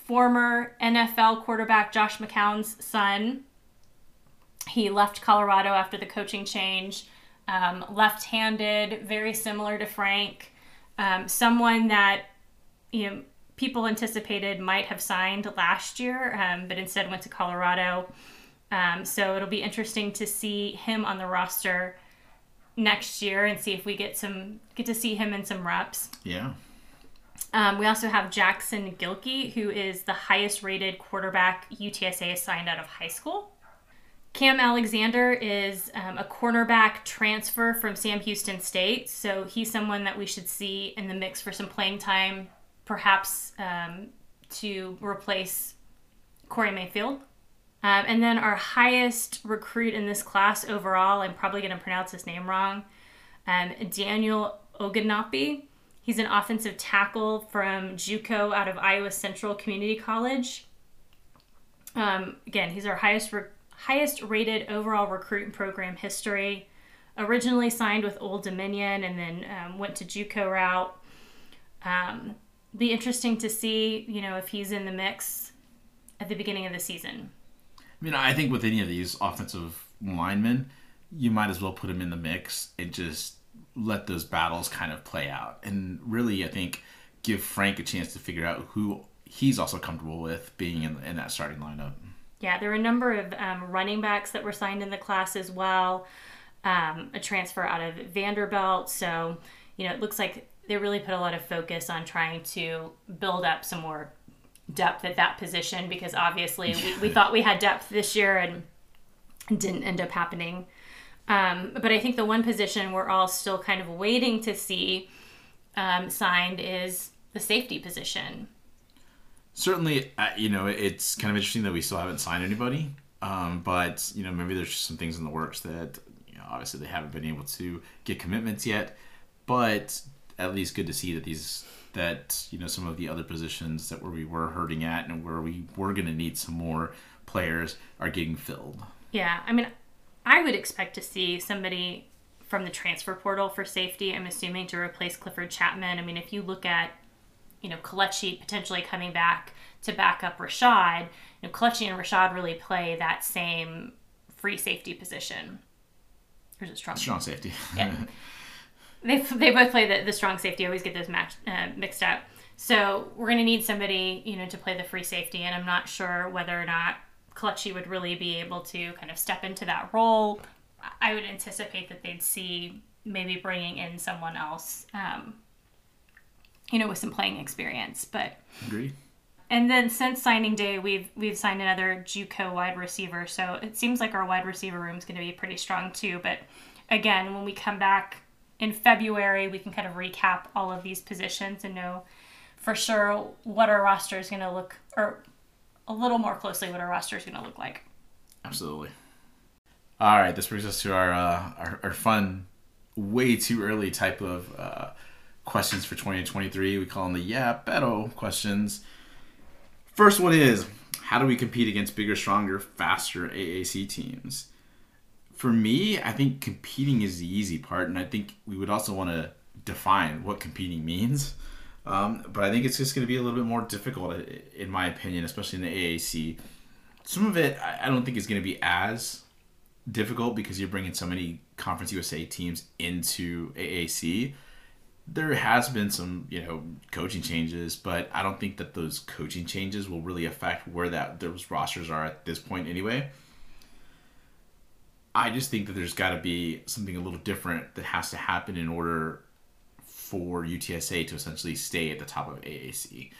Former NFL quarterback Josh McCown's son, he left Colorado after the coaching change. Um, left handed, very similar to Frank. Um, someone that you know people anticipated might have signed last year, um, but instead went to Colorado. Um, so it'll be interesting to see him on the roster next year and see if we get some get to see him in some reps. Yeah. Um, we also have Jackson Gilkey, who is the highest rated quarterback UTSA assigned out of high school. Cam Alexander is um, a cornerback transfer from Sam Houston State, so he's someone that we should see in the mix for some playing time, perhaps um, to replace Corey Mayfield. Um, and then our highest recruit in this class overall, I'm probably going to pronounce his name wrong, um, Daniel Oganapi. He's an offensive tackle from JUCO out of Iowa Central Community College. Um, again, he's our highest re- highest rated overall recruit in program history. Originally signed with Old Dominion and then um, went to JUCO route. Be interesting to see, you know, if he's in the mix at the beginning of the season. I mean, I think with any of these offensive linemen, you might as well put them in the mix and just let those battles kind of play out. And really, I think give Frank a chance to figure out who he's also comfortable with being in, in that starting lineup. Yeah, there were a number of um, running backs that were signed in the class as well. Um, a transfer out of Vanderbilt. So, you know, it looks like they really put a lot of focus on trying to build up some more depth at that position because obviously we, we thought we had depth this year and didn't end up happening. Um, but I think the one position we're all still kind of waiting to see um, signed is the safety position. certainly, uh, you know, it's kind of interesting that we still haven't signed anybody. Um, but you know, maybe there's just some things in the works that you know, obviously they haven't been able to get commitments yet. But at least good to see that these that you know some of the other positions that where we were hurting at and where we were going to need some more players are getting filled. Yeah, I mean, I would expect to see somebody from the transfer portal for safety. I'm assuming to replace Clifford Chapman. I mean, if you look at you know Kelechi potentially coming back to back up Rashad, you know Kelechi and Rashad really play that same free safety position. Or is it strong? Strong safety. Yeah. [LAUGHS] they, they both play the, the strong safety. I always get those match, uh, mixed up. So we're going to need somebody, you know, to play the free safety, and I'm not sure whether or not Kelechi would really be able to kind of step into that role. I would anticipate that they'd see maybe bringing in someone else, um, you know, with some playing experience. But Agree. and then since signing day, we've we've signed another JUCO wide receiver. So it seems like our wide receiver room is going to be pretty strong too. But again, when we come back in February, we can kind of recap all of these positions and know for sure what our roster is going to look, or a little more closely what our roster is going to look like. Absolutely. All right, this brings us to our uh, our, our fun, way too early type of uh, questions for 2023. We call them the yeah beto questions. First one is how do we compete against bigger, stronger, faster AAC teams? For me, I think competing is the easy part, and I think we would also want to define what competing means. Um, but I think it's just going to be a little bit more difficult, in my opinion, especially in the AAC. Some of it I don't think is going to be as difficult because you're bringing so many Conference USA teams into AAC. There has been some, you know, coaching changes, but I don't think that those coaching changes will really affect where that those rosters are at this point anyway. I just think that there's got to be something a little different that has to happen in order for UTSA to essentially stay at the top of AAC.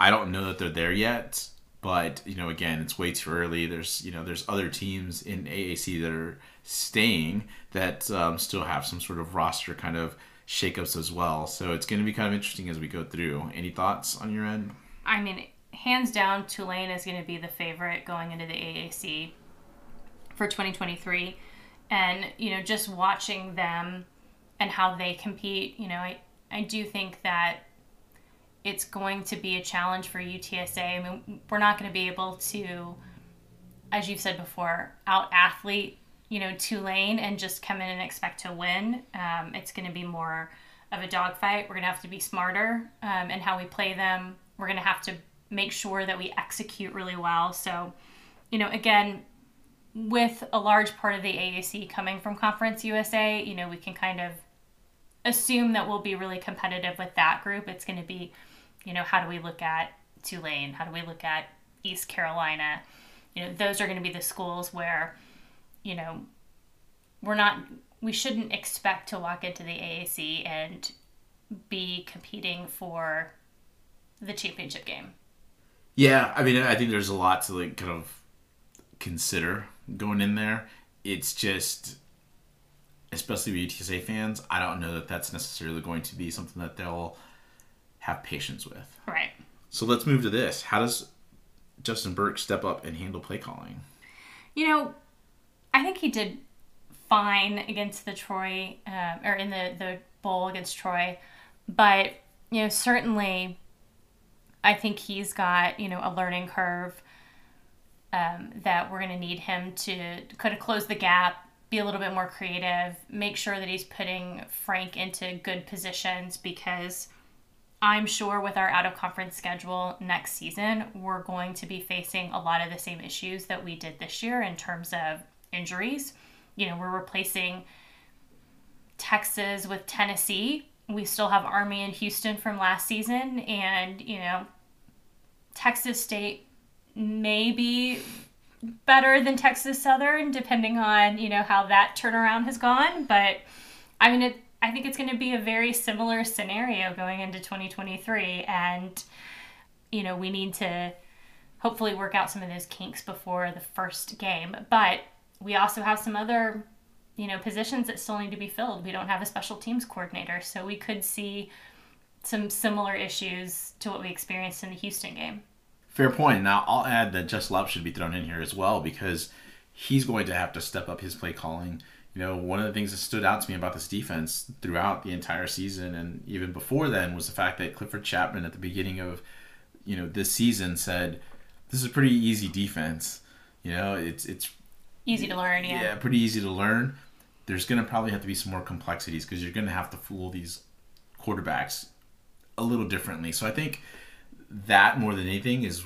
I don't know that they're there yet, but you know, again, it's way too early. There's you know, there's other teams in AAC that are staying that um, still have some sort of roster kind of shakeups as well. So it's going to be kind of interesting as we go through. Any thoughts on your end? I mean, hands down, Tulane is going to be the favorite going into the AAC for 2023, and you know, just watching them and how they compete, you know, I, I do think that it's going to be a challenge for UTSA. I mean, we're not going to be able to, as you've said before, out athlete, you know, Tulane and just come in and expect to win. Um, it's going to be more of a dogfight. We're going to have to be smarter um, in how we play them. We're going to have to make sure that we execute really well. So, you know, again, with a large part of the AAC coming from Conference USA, you know, we can kind of assume that we'll be really competitive with that group. It's going to be, you know, how do we look at Tulane? How do we look at East Carolina? You know, those are going to be the schools where, you know, we're not, we shouldn't expect to walk into the AAC and be competing for the championship game. Yeah, I mean, I think there's a lot to like kind of consider going in there. It's just especially with UTSA fans, I don't know that that's necessarily going to be something that they'll have patience with. Right. So let's move to this. How does Justin Burke step up and handle play calling? You know, I think he did fine against the Troy, uh, or in the, the bowl against Troy. But, you know, certainly I think he's got, you know, a learning curve um, that we're going to need him to kind of close the gap be a little bit more creative, make sure that he's putting Frank into good positions because I'm sure with our out of conference schedule next season, we're going to be facing a lot of the same issues that we did this year in terms of injuries. You know, we're replacing Texas with Tennessee. We still have Army and Houston from last season, and, you know, Texas State maybe better than Texas Southern, depending on you know how that turnaround has gone. But I mean, it, I think it's going to be a very similar scenario going into 2023, and you know we need to hopefully work out some of those kinks before the first game. But we also have some other you know positions that still need to be filled. We don't have a special teams coordinator, so we could see some similar issues to what we experienced in the Houston game. Fair point. Now I'll add that Jess Loepp should be thrown in here as well because he's going to have to step up his play calling. You know, one of the things that stood out to me about this defense throughout the entire season and even before then was the fact that Clifford Chapman at the beginning of, you know, this season said, "This is a pretty easy defense." You know, it's it's easy to learn. Yeah, yeah, pretty easy to learn. There's going to probably have to be some more complexities because you're going to have to fool these quarterbacks a little differently. So I think that more than anything is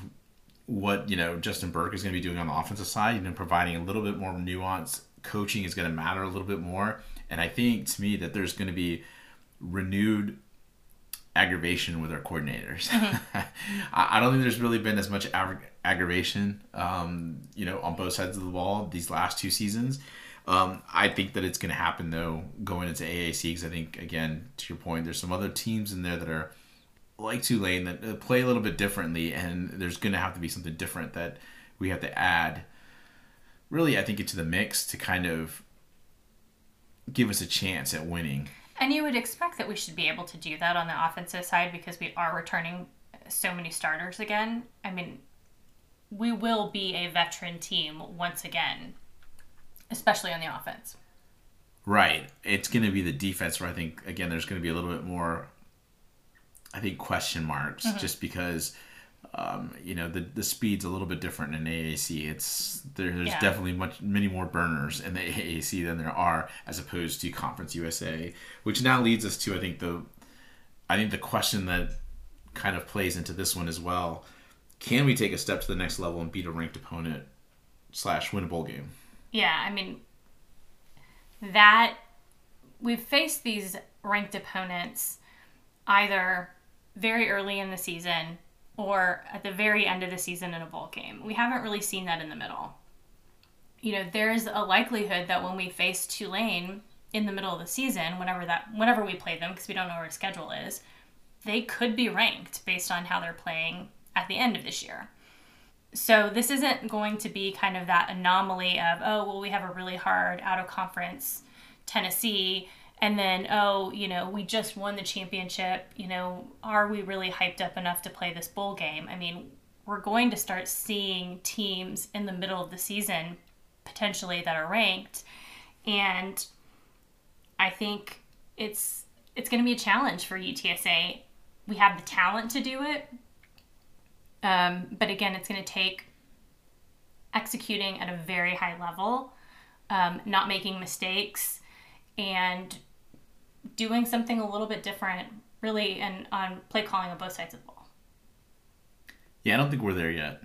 what you know Justin Burke is going to be doing on the offensive side. You know, providing a little bit more nuance. Coaching is going to matter a little bit more, and I think to me that there's going to be renewed aggravation with our coordinators. Mm-hmm. [LAUGHS] I don't think there's really been as much ag- aggravation, um, you know, on both sides of the ball these last two seasons. Um, I think that it's going to happen though going into AAC because I think again to your point, there's some other teams in there that are like Tulane that uh, play a little bit differently, and there's going to have to be something different that we have to add. Really, I think into the mix to kind of give us a chance at winning. And you would expect that we should be able to do that on the offensive side because we are returning so many starters again. I mean, we will be a veteran team once again, especially on the offense. Right. It's going to be the defense where I think, again, there's going to be a little bit more, I think, question marks mm-hmm. just because. Um, you know the the speed's a little bit different in AAC. It's there's yeah. definitely much many more burners in the [LAUGHS] AAC than there are as opposed to Conference USA, which now leads us to I think the I think the question that kind of plays into this one as well. Can we take a step to the next level and beat a ranked opponent slash win a bowl game? Yeah, I mean that we've faced these ranked opponents either very early in the season or at the very end of the season in a bowl game. We haven't really seen that in the middle. You know, there's a likelihood that when we face Tulane in the middle of the season, whenever that whenever we play them because we don't know where our schedule is, they could be ranked based on how they're playing at the end of this year. So this isn't going to be kind of that anomaly of, oh, well, we have a really hard out of conference Tennessee and then oh you know we just won the championship. You know are we really hyped up enough to play this bowl game? I mean we're going to start seeing teams in the middle of the season potentially that are ranked. And i think it's it's going to be a challenge for utsa we have the talent to do it. Um, but again it's going to take executing at a very high level um, not making mistakes. And doing something a little bit different, really, and on play calling on both sides of the ball. Yeah, I don't think we're there yet,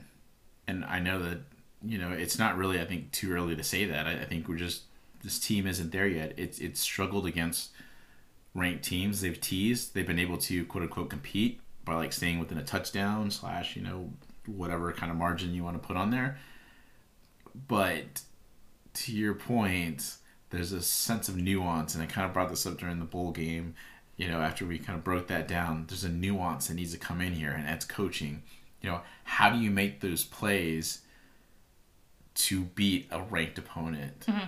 and I know that you know it's not really. I think too early to say that. I, I think we're just this team isn't there yet. It's it's struggled against ranked teams. They've teased. They've been able to quote unquote compete by like staying within a touchdown slash you know whatever kind of margin you want to put on there. But to your point, there's a sense of nuance, and I kind of brought this up during the bowl game. You know, after we kind of broke that down, there's a nuance that needs to come in here, and that's coaching. You know, how do you make those plays to beat a ranked opponent? Mm-hmm.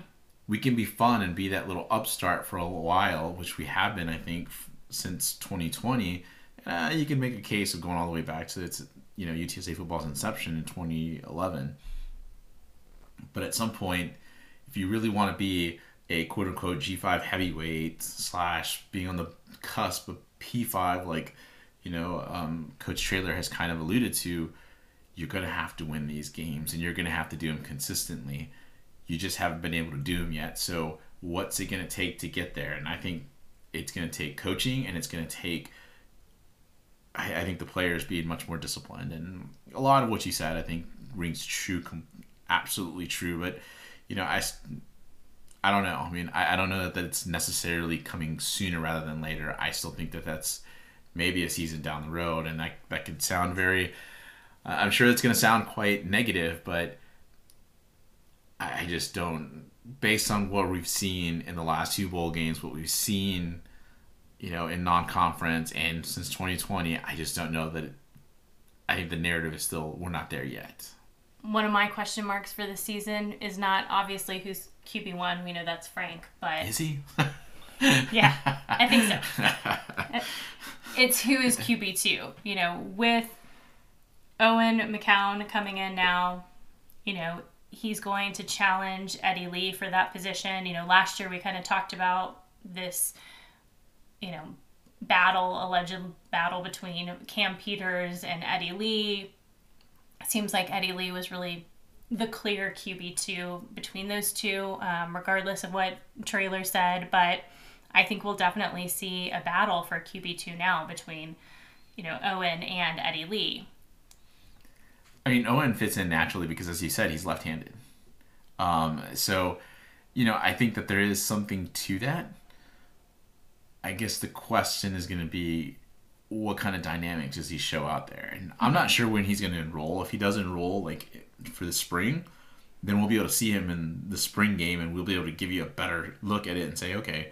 We can be fun and be that little upstart for a while, which we have been, I think, f- since 2020. Uh, you can make a case of going all the way back to its, you know, UTSA football's inception in 2011. But at some point, if you really want to be a quote unquote G5 heavyweight slash being on the cusp of P5, like, you know, um, Coach Traylor has kind of alluded to, you're going to have to win these games and you're going to have to do them consistently. You just haven't been able to do them yet. So, what's it going to take to get there? And I think it's going to take coaching and it's going to take, I, I, think, the players being much more disciplined. And a lot of what you said, I think, rings true, absolutely true. But, you know, I I don't know. I mean, I, I don't know that, that it's necessarily coming sooner rather than later. I still think that that's maybe a season down the road, and that that could sound very. Uh, I'm sure it's going to sound quite negative, but I just don't. Based on what we've seen in the last two bowl games, what we've seen, you know, in non-conference and since 2020, I just don't know that. It, I think the narrative is still we're not there yet. One of my question marks for the season is not obviously who's QB one. We know that's Frank, but is he? [LAUGHS] yeah, I think so. [LAUGHS] it's who is QB two. You know, with Owen McCown coming in now, you know, he's going to challenge Eddie Lee for that position. You know, last year we kind of talked about this, you know, battle, alleged battle between Cam Peters and Eddie Lee. It seems like Eddie Lee was really the clear QB2 between those two, um, regardless of what Traylor said. But I think we'll definitely see a battle for QB2 now between, you know, Owen and Eddie Lee. I mean, Owen fits in naturally because, as you said, he's left handed. Um, so, you know, I think that there is something to that. I guess the question is going to be what kind of dynamics does he show out there? And I'm not sure when he's going to enroll. If he does enroll, like for the spring, then we'll be able to see him in the spring game and we'll be able to give you a better look at it and say, okay,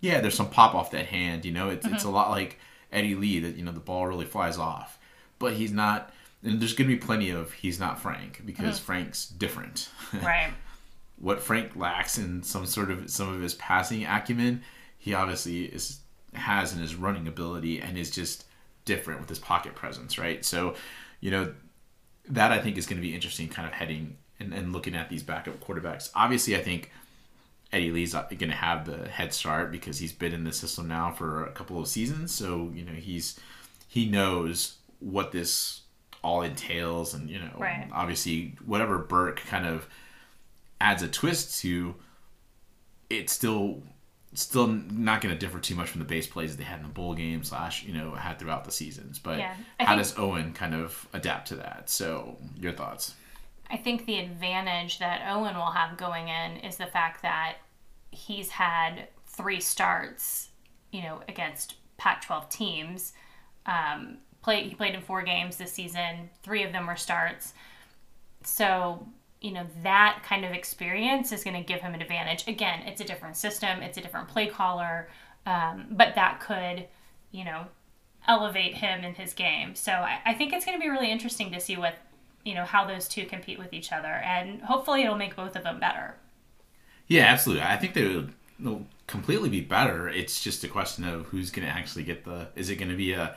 yeah, there's some pop off that hand. You know, it's, mm-hmm. it's a lot like Eddie Lee that, you know, the ball really flies off. But he's not, and there's going to be plenty of he's not Frank because mm-hmm. Frank's different. [LAUGHS] Right. what Frank lacks in some sort of some of his passing acumen, he obviously is has in his running ability and is just different with his pocket presence, right? So, you know, that I think is going to be interesting kind of heading and, and looking at these backup quarterbacks. Obviously, I think Eddie Lee's going to have the head start because he's been in the system now for a couple of seasons. So, you know, he's he knows what this all entails and, you know, right. obviously whatever Burke kind of adds a twist to it still still not going to differ too much from the base plays they had in the bowl game slash you know had throughout the seasons. But yeah, how does Owen kind of adapt to that? So your thoughts? I think the advantage that Owen will have going in is the fact that he's had three starts, you know, against Pac-12 teams. Um, play he played in four games this season. Three of them were starts. So you know that kind of experience is going to give him an advantage. Again it's a different system it's a different play caller um, but that could you know elevate him in his game. So I, I think it's going to be really interesting to see what you know how those two compete with each other and hopefully it'll make both of them better. Yeah absolutely. I think they will completely be better. It's just a question of who's going to actually get the is it going to be a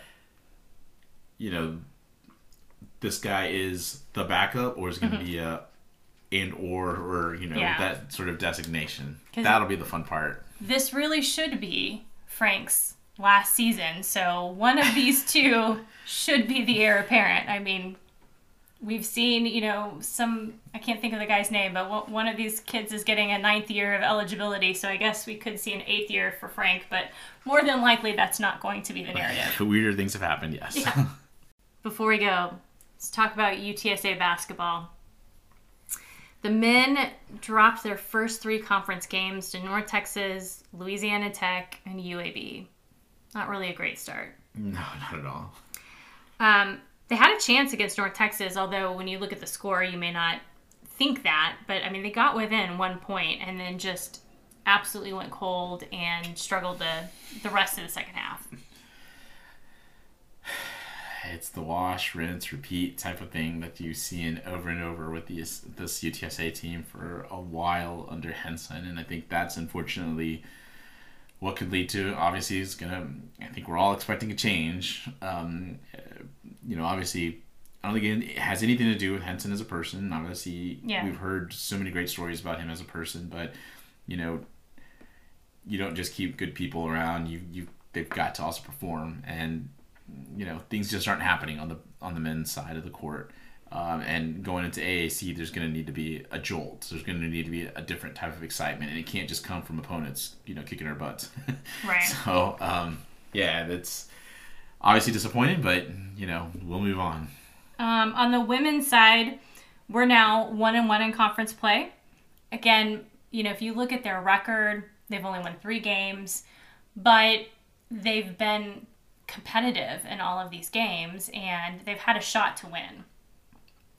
you know this guy is the backup or is going to mm-hmm. be a and or or you know yeah. that sort of designation. That'll be the fun part. This really should be Frank's last season, so one of these [LAUGHS] two should be the heir apparent. I mean, we've seen you know some I can't think of the guy's name, but one of these kids is getting a ninth year of eligibility, so I guess we could see an eighth year for Frank, but more than likely that's not going to be the narrative. [LAUGHS] Weirder things have happened, yes. Yeah. [LAUGHS] Before we go, let's talk about UTSA basketball. The men dropped their first three conference games to North Texas, Louisiana Tech, and UAB. Not really a great start. No, not at all. Um, they had a chance against North Texas, although when you look at the score, you may not think that. But I mean, they got within one point and then just absolutely went cold and struggled the the rest of the second half it's the wash, rinse, repeat type of thing that you've seen over and over with these this UTSA team for a while under Henson, and I think that's unfortunately what could lead to. Obviously, is gonna. I think we're all expecting a change. Um, you know, obviously, I don't think it has anything to do with Henson as a person. Obviously, yeah. we've heard so many great stories about him as a person, but you know, you don't just keep good people around. You you they've got to also perform and you know things just aren't happening on the on the men's side of the court. Um, and going into AAC, there's going to need to be a jolt. There's going to need to be a different type of excitement, and it can't just come from opponents, you know, kicking our butts. [LAUGHS] right. So, um, yeah, that's obviously disappointing, but you know, we'll move on. Um, on the women's side, we're now one and one in conference play. Again, you know, if you look at their record, they've only won three games, but they've been competitive in all of these games, and they've had a shot to win.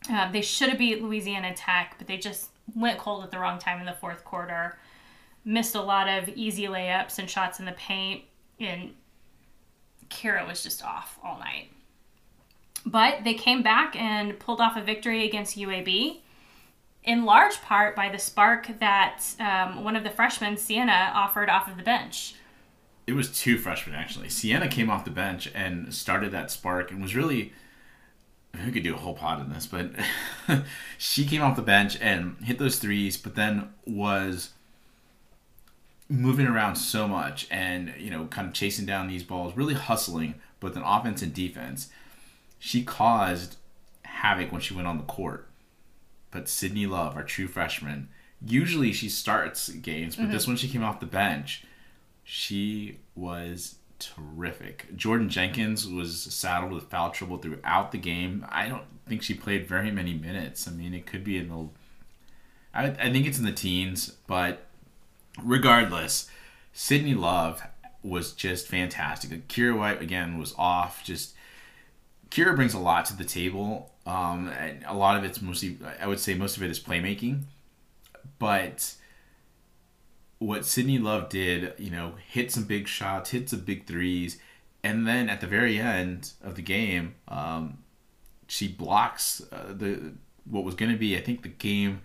Uh, they should have beat Louisiana Tech, but they just went cold at the wrong time in the fourth quarter. Missed a lot of easy layups and shots in the paint, and Kyra was just off all night. But they came back and pulled off a victory against UAB, in large part by the spark that um, one of the freshmen, Sienna, offered off of the bench it was two freshmen actually. Sienna came off the bench and started that spark and was really. We could do a whole pod on this, but [LAUGHS] she came off the bench and hit those threes, but then was moving around so much and you know kind of chasing down these balls, really hustling both in offense and defense. She caused havoc when she went on the court. But Sydney Love, our true freshman, usually she starts games, but mm-hmm. this one she came off the bench she was terrific. Jordan Jenkins was saddled with foul trouble throughout the game. I don't think she played very many minutes. I mean, it could be in the. I, I think it's in the teens, but regardless, Sydney Love was just fantastic. Kyra White again was off. Just Kyra brings a lot to the table. Um, a lot of it's mostly, I would say, most of it is playmaking, but what Sydney Love did, you know, hit some big shots, hit some big threes, and then at the very end of the game, um, she blocks uh, the what was going to be, I think, the game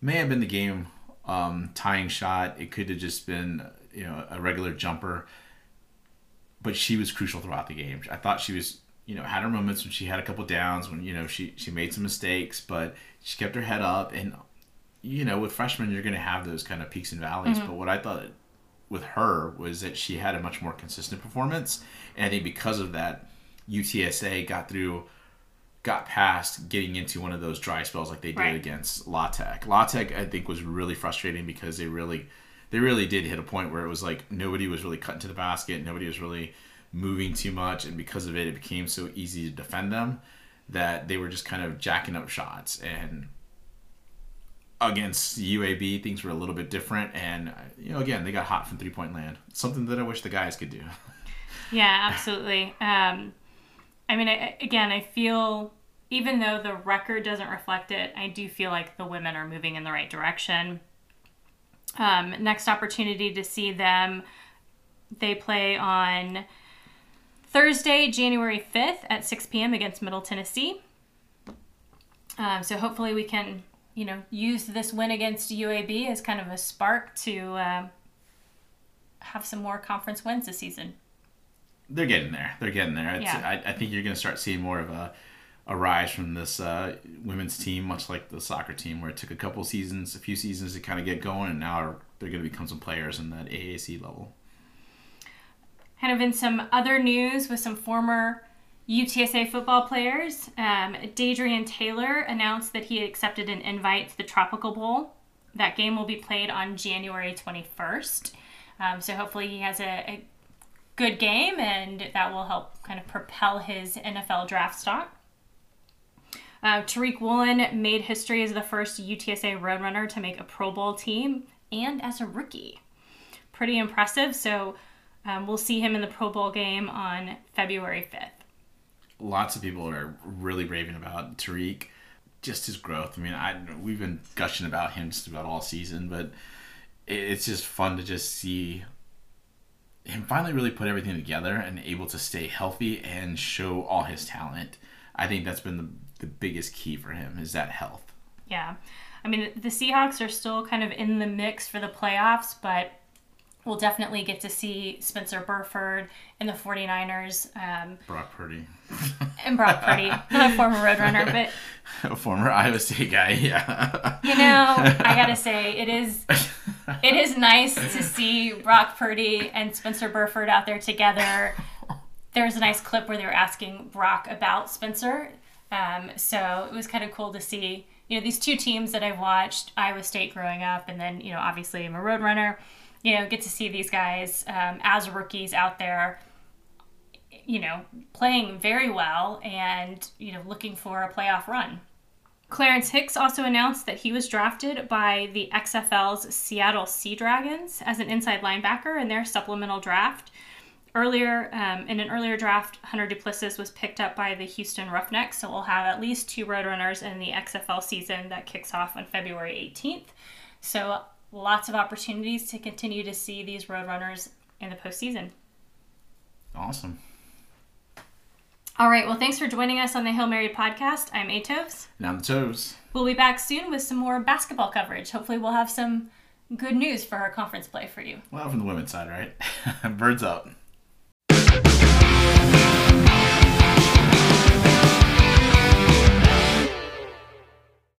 may have been the game um, tying shot. It could have just been, you know, a regular jumper, but she was crucial throughout the game. I thought she was, you know, had her moments when she had a couple downs, when you know she she made some mistakes, but she kept her head up and you know, with freshmen, you're going to have those kind of peaks and valleys. Mm-hmm. But what I thought with her was that she had a much more consistent performance. And I think because of that, UTSA got through, got past getting into one of those dry spells like they did right. against La Tech. La Tech, I think, was really frustrating because they really, they really did hit a point where it was like nobody was really cutting to the basket, nobody was really moving too much, and because of it, it became so easy to defend them that they were just kind of jacking up shots and against UAB, things were a little bit different, and you know, again, they got hot from three point land. Something that I wish the guys could do. [LAUGHS] yeah, absolutely. Um, I mean, I, again, I feel even though the record doesn't reflect it, I do feel like the women are moving in the right direction. Um, next opportunity to see them, they play on Thursday, January 5th at 6 p.m. against Middle Tennessee. Um, so hopefully we can you know, use this win against UAB as kind of a spark to uh, have some more conference wins this season. They're getting there. They're getting there. It's, yeah. I, I think you're going to start seeing more of a, a rise from this uh, women's team, much like the soccer team, where it took a couple seasons, a few seasons to kind of get going, and now they're going to become some players in that AAC level. Kind of in some other news with some former UTSA football players. Um, Dadrian Taylor announced that he accepted an invite to the Tropical Bowl. That game will be played on January 21st. Um, so hopefully he has a, a, good game and that will help kind of propel his NFL draft stock. Uh, Tariq Woolen made history as the first UTSA Roadrunner to make a Pro Bowl team and as a rookie. Pretty impressive. So um, we'll see him in the Pro Bowl game on February 5th lots of people are really raving about Tariq, just his growth. I mean, I we've been gushing about him just about all season, but it's just fun to just see him finally really put everything together and able to stay healthy and show all his talent. I think that's been the, the biggest key for him is that health. Yeah. I mean, the Seahawks are still kind of in the mix for the playoffs, but we'll definitely get to see Spencer Burford and the 49ers. Um, Brock Purdy. [LAUGHS] and Brock Purdy, not a former Roadrunner, but. [LAUGHS] A former Iowa State guy, yeah. You know, I gotta [LAUGHS] say, it is it is nice to see Brock Purdy and Spencer Burford out there together. There was a nice clip where they were asking Brock about Spencer. Um, so it was kind of cool to see, you know, these two teams that I've watched, Iowa State growing up, and then, you know, obviously I'm a Roadrunner you know, get to see these guys um, as rookies out there, you know, playing very well and, you know, looking for a playoff run. Clarence Hicks also announced that he was drafted by the XFL's Seattle Sea Dragons as an inside linebacker in their supplemental draft. Earlier, um, in an earlier draft, Hunter Duplessis was picked up by the Houston Roughnecks, so we'll have at least two Roadrunners in the XFL season that kicks off on February 18th. So lots of opportunities to continue to see these Roadrunners in the postseason. Awesome. All right. Well, thanks for joining us on the Hill Mary podcast. I'm Atovs. And I'm Tovs. We'll be back soon with some more basketball coverage. Hopefully, we'll have some good news for our conference play for you. Well, from the women's side, right? [LAUGHS] Birds up.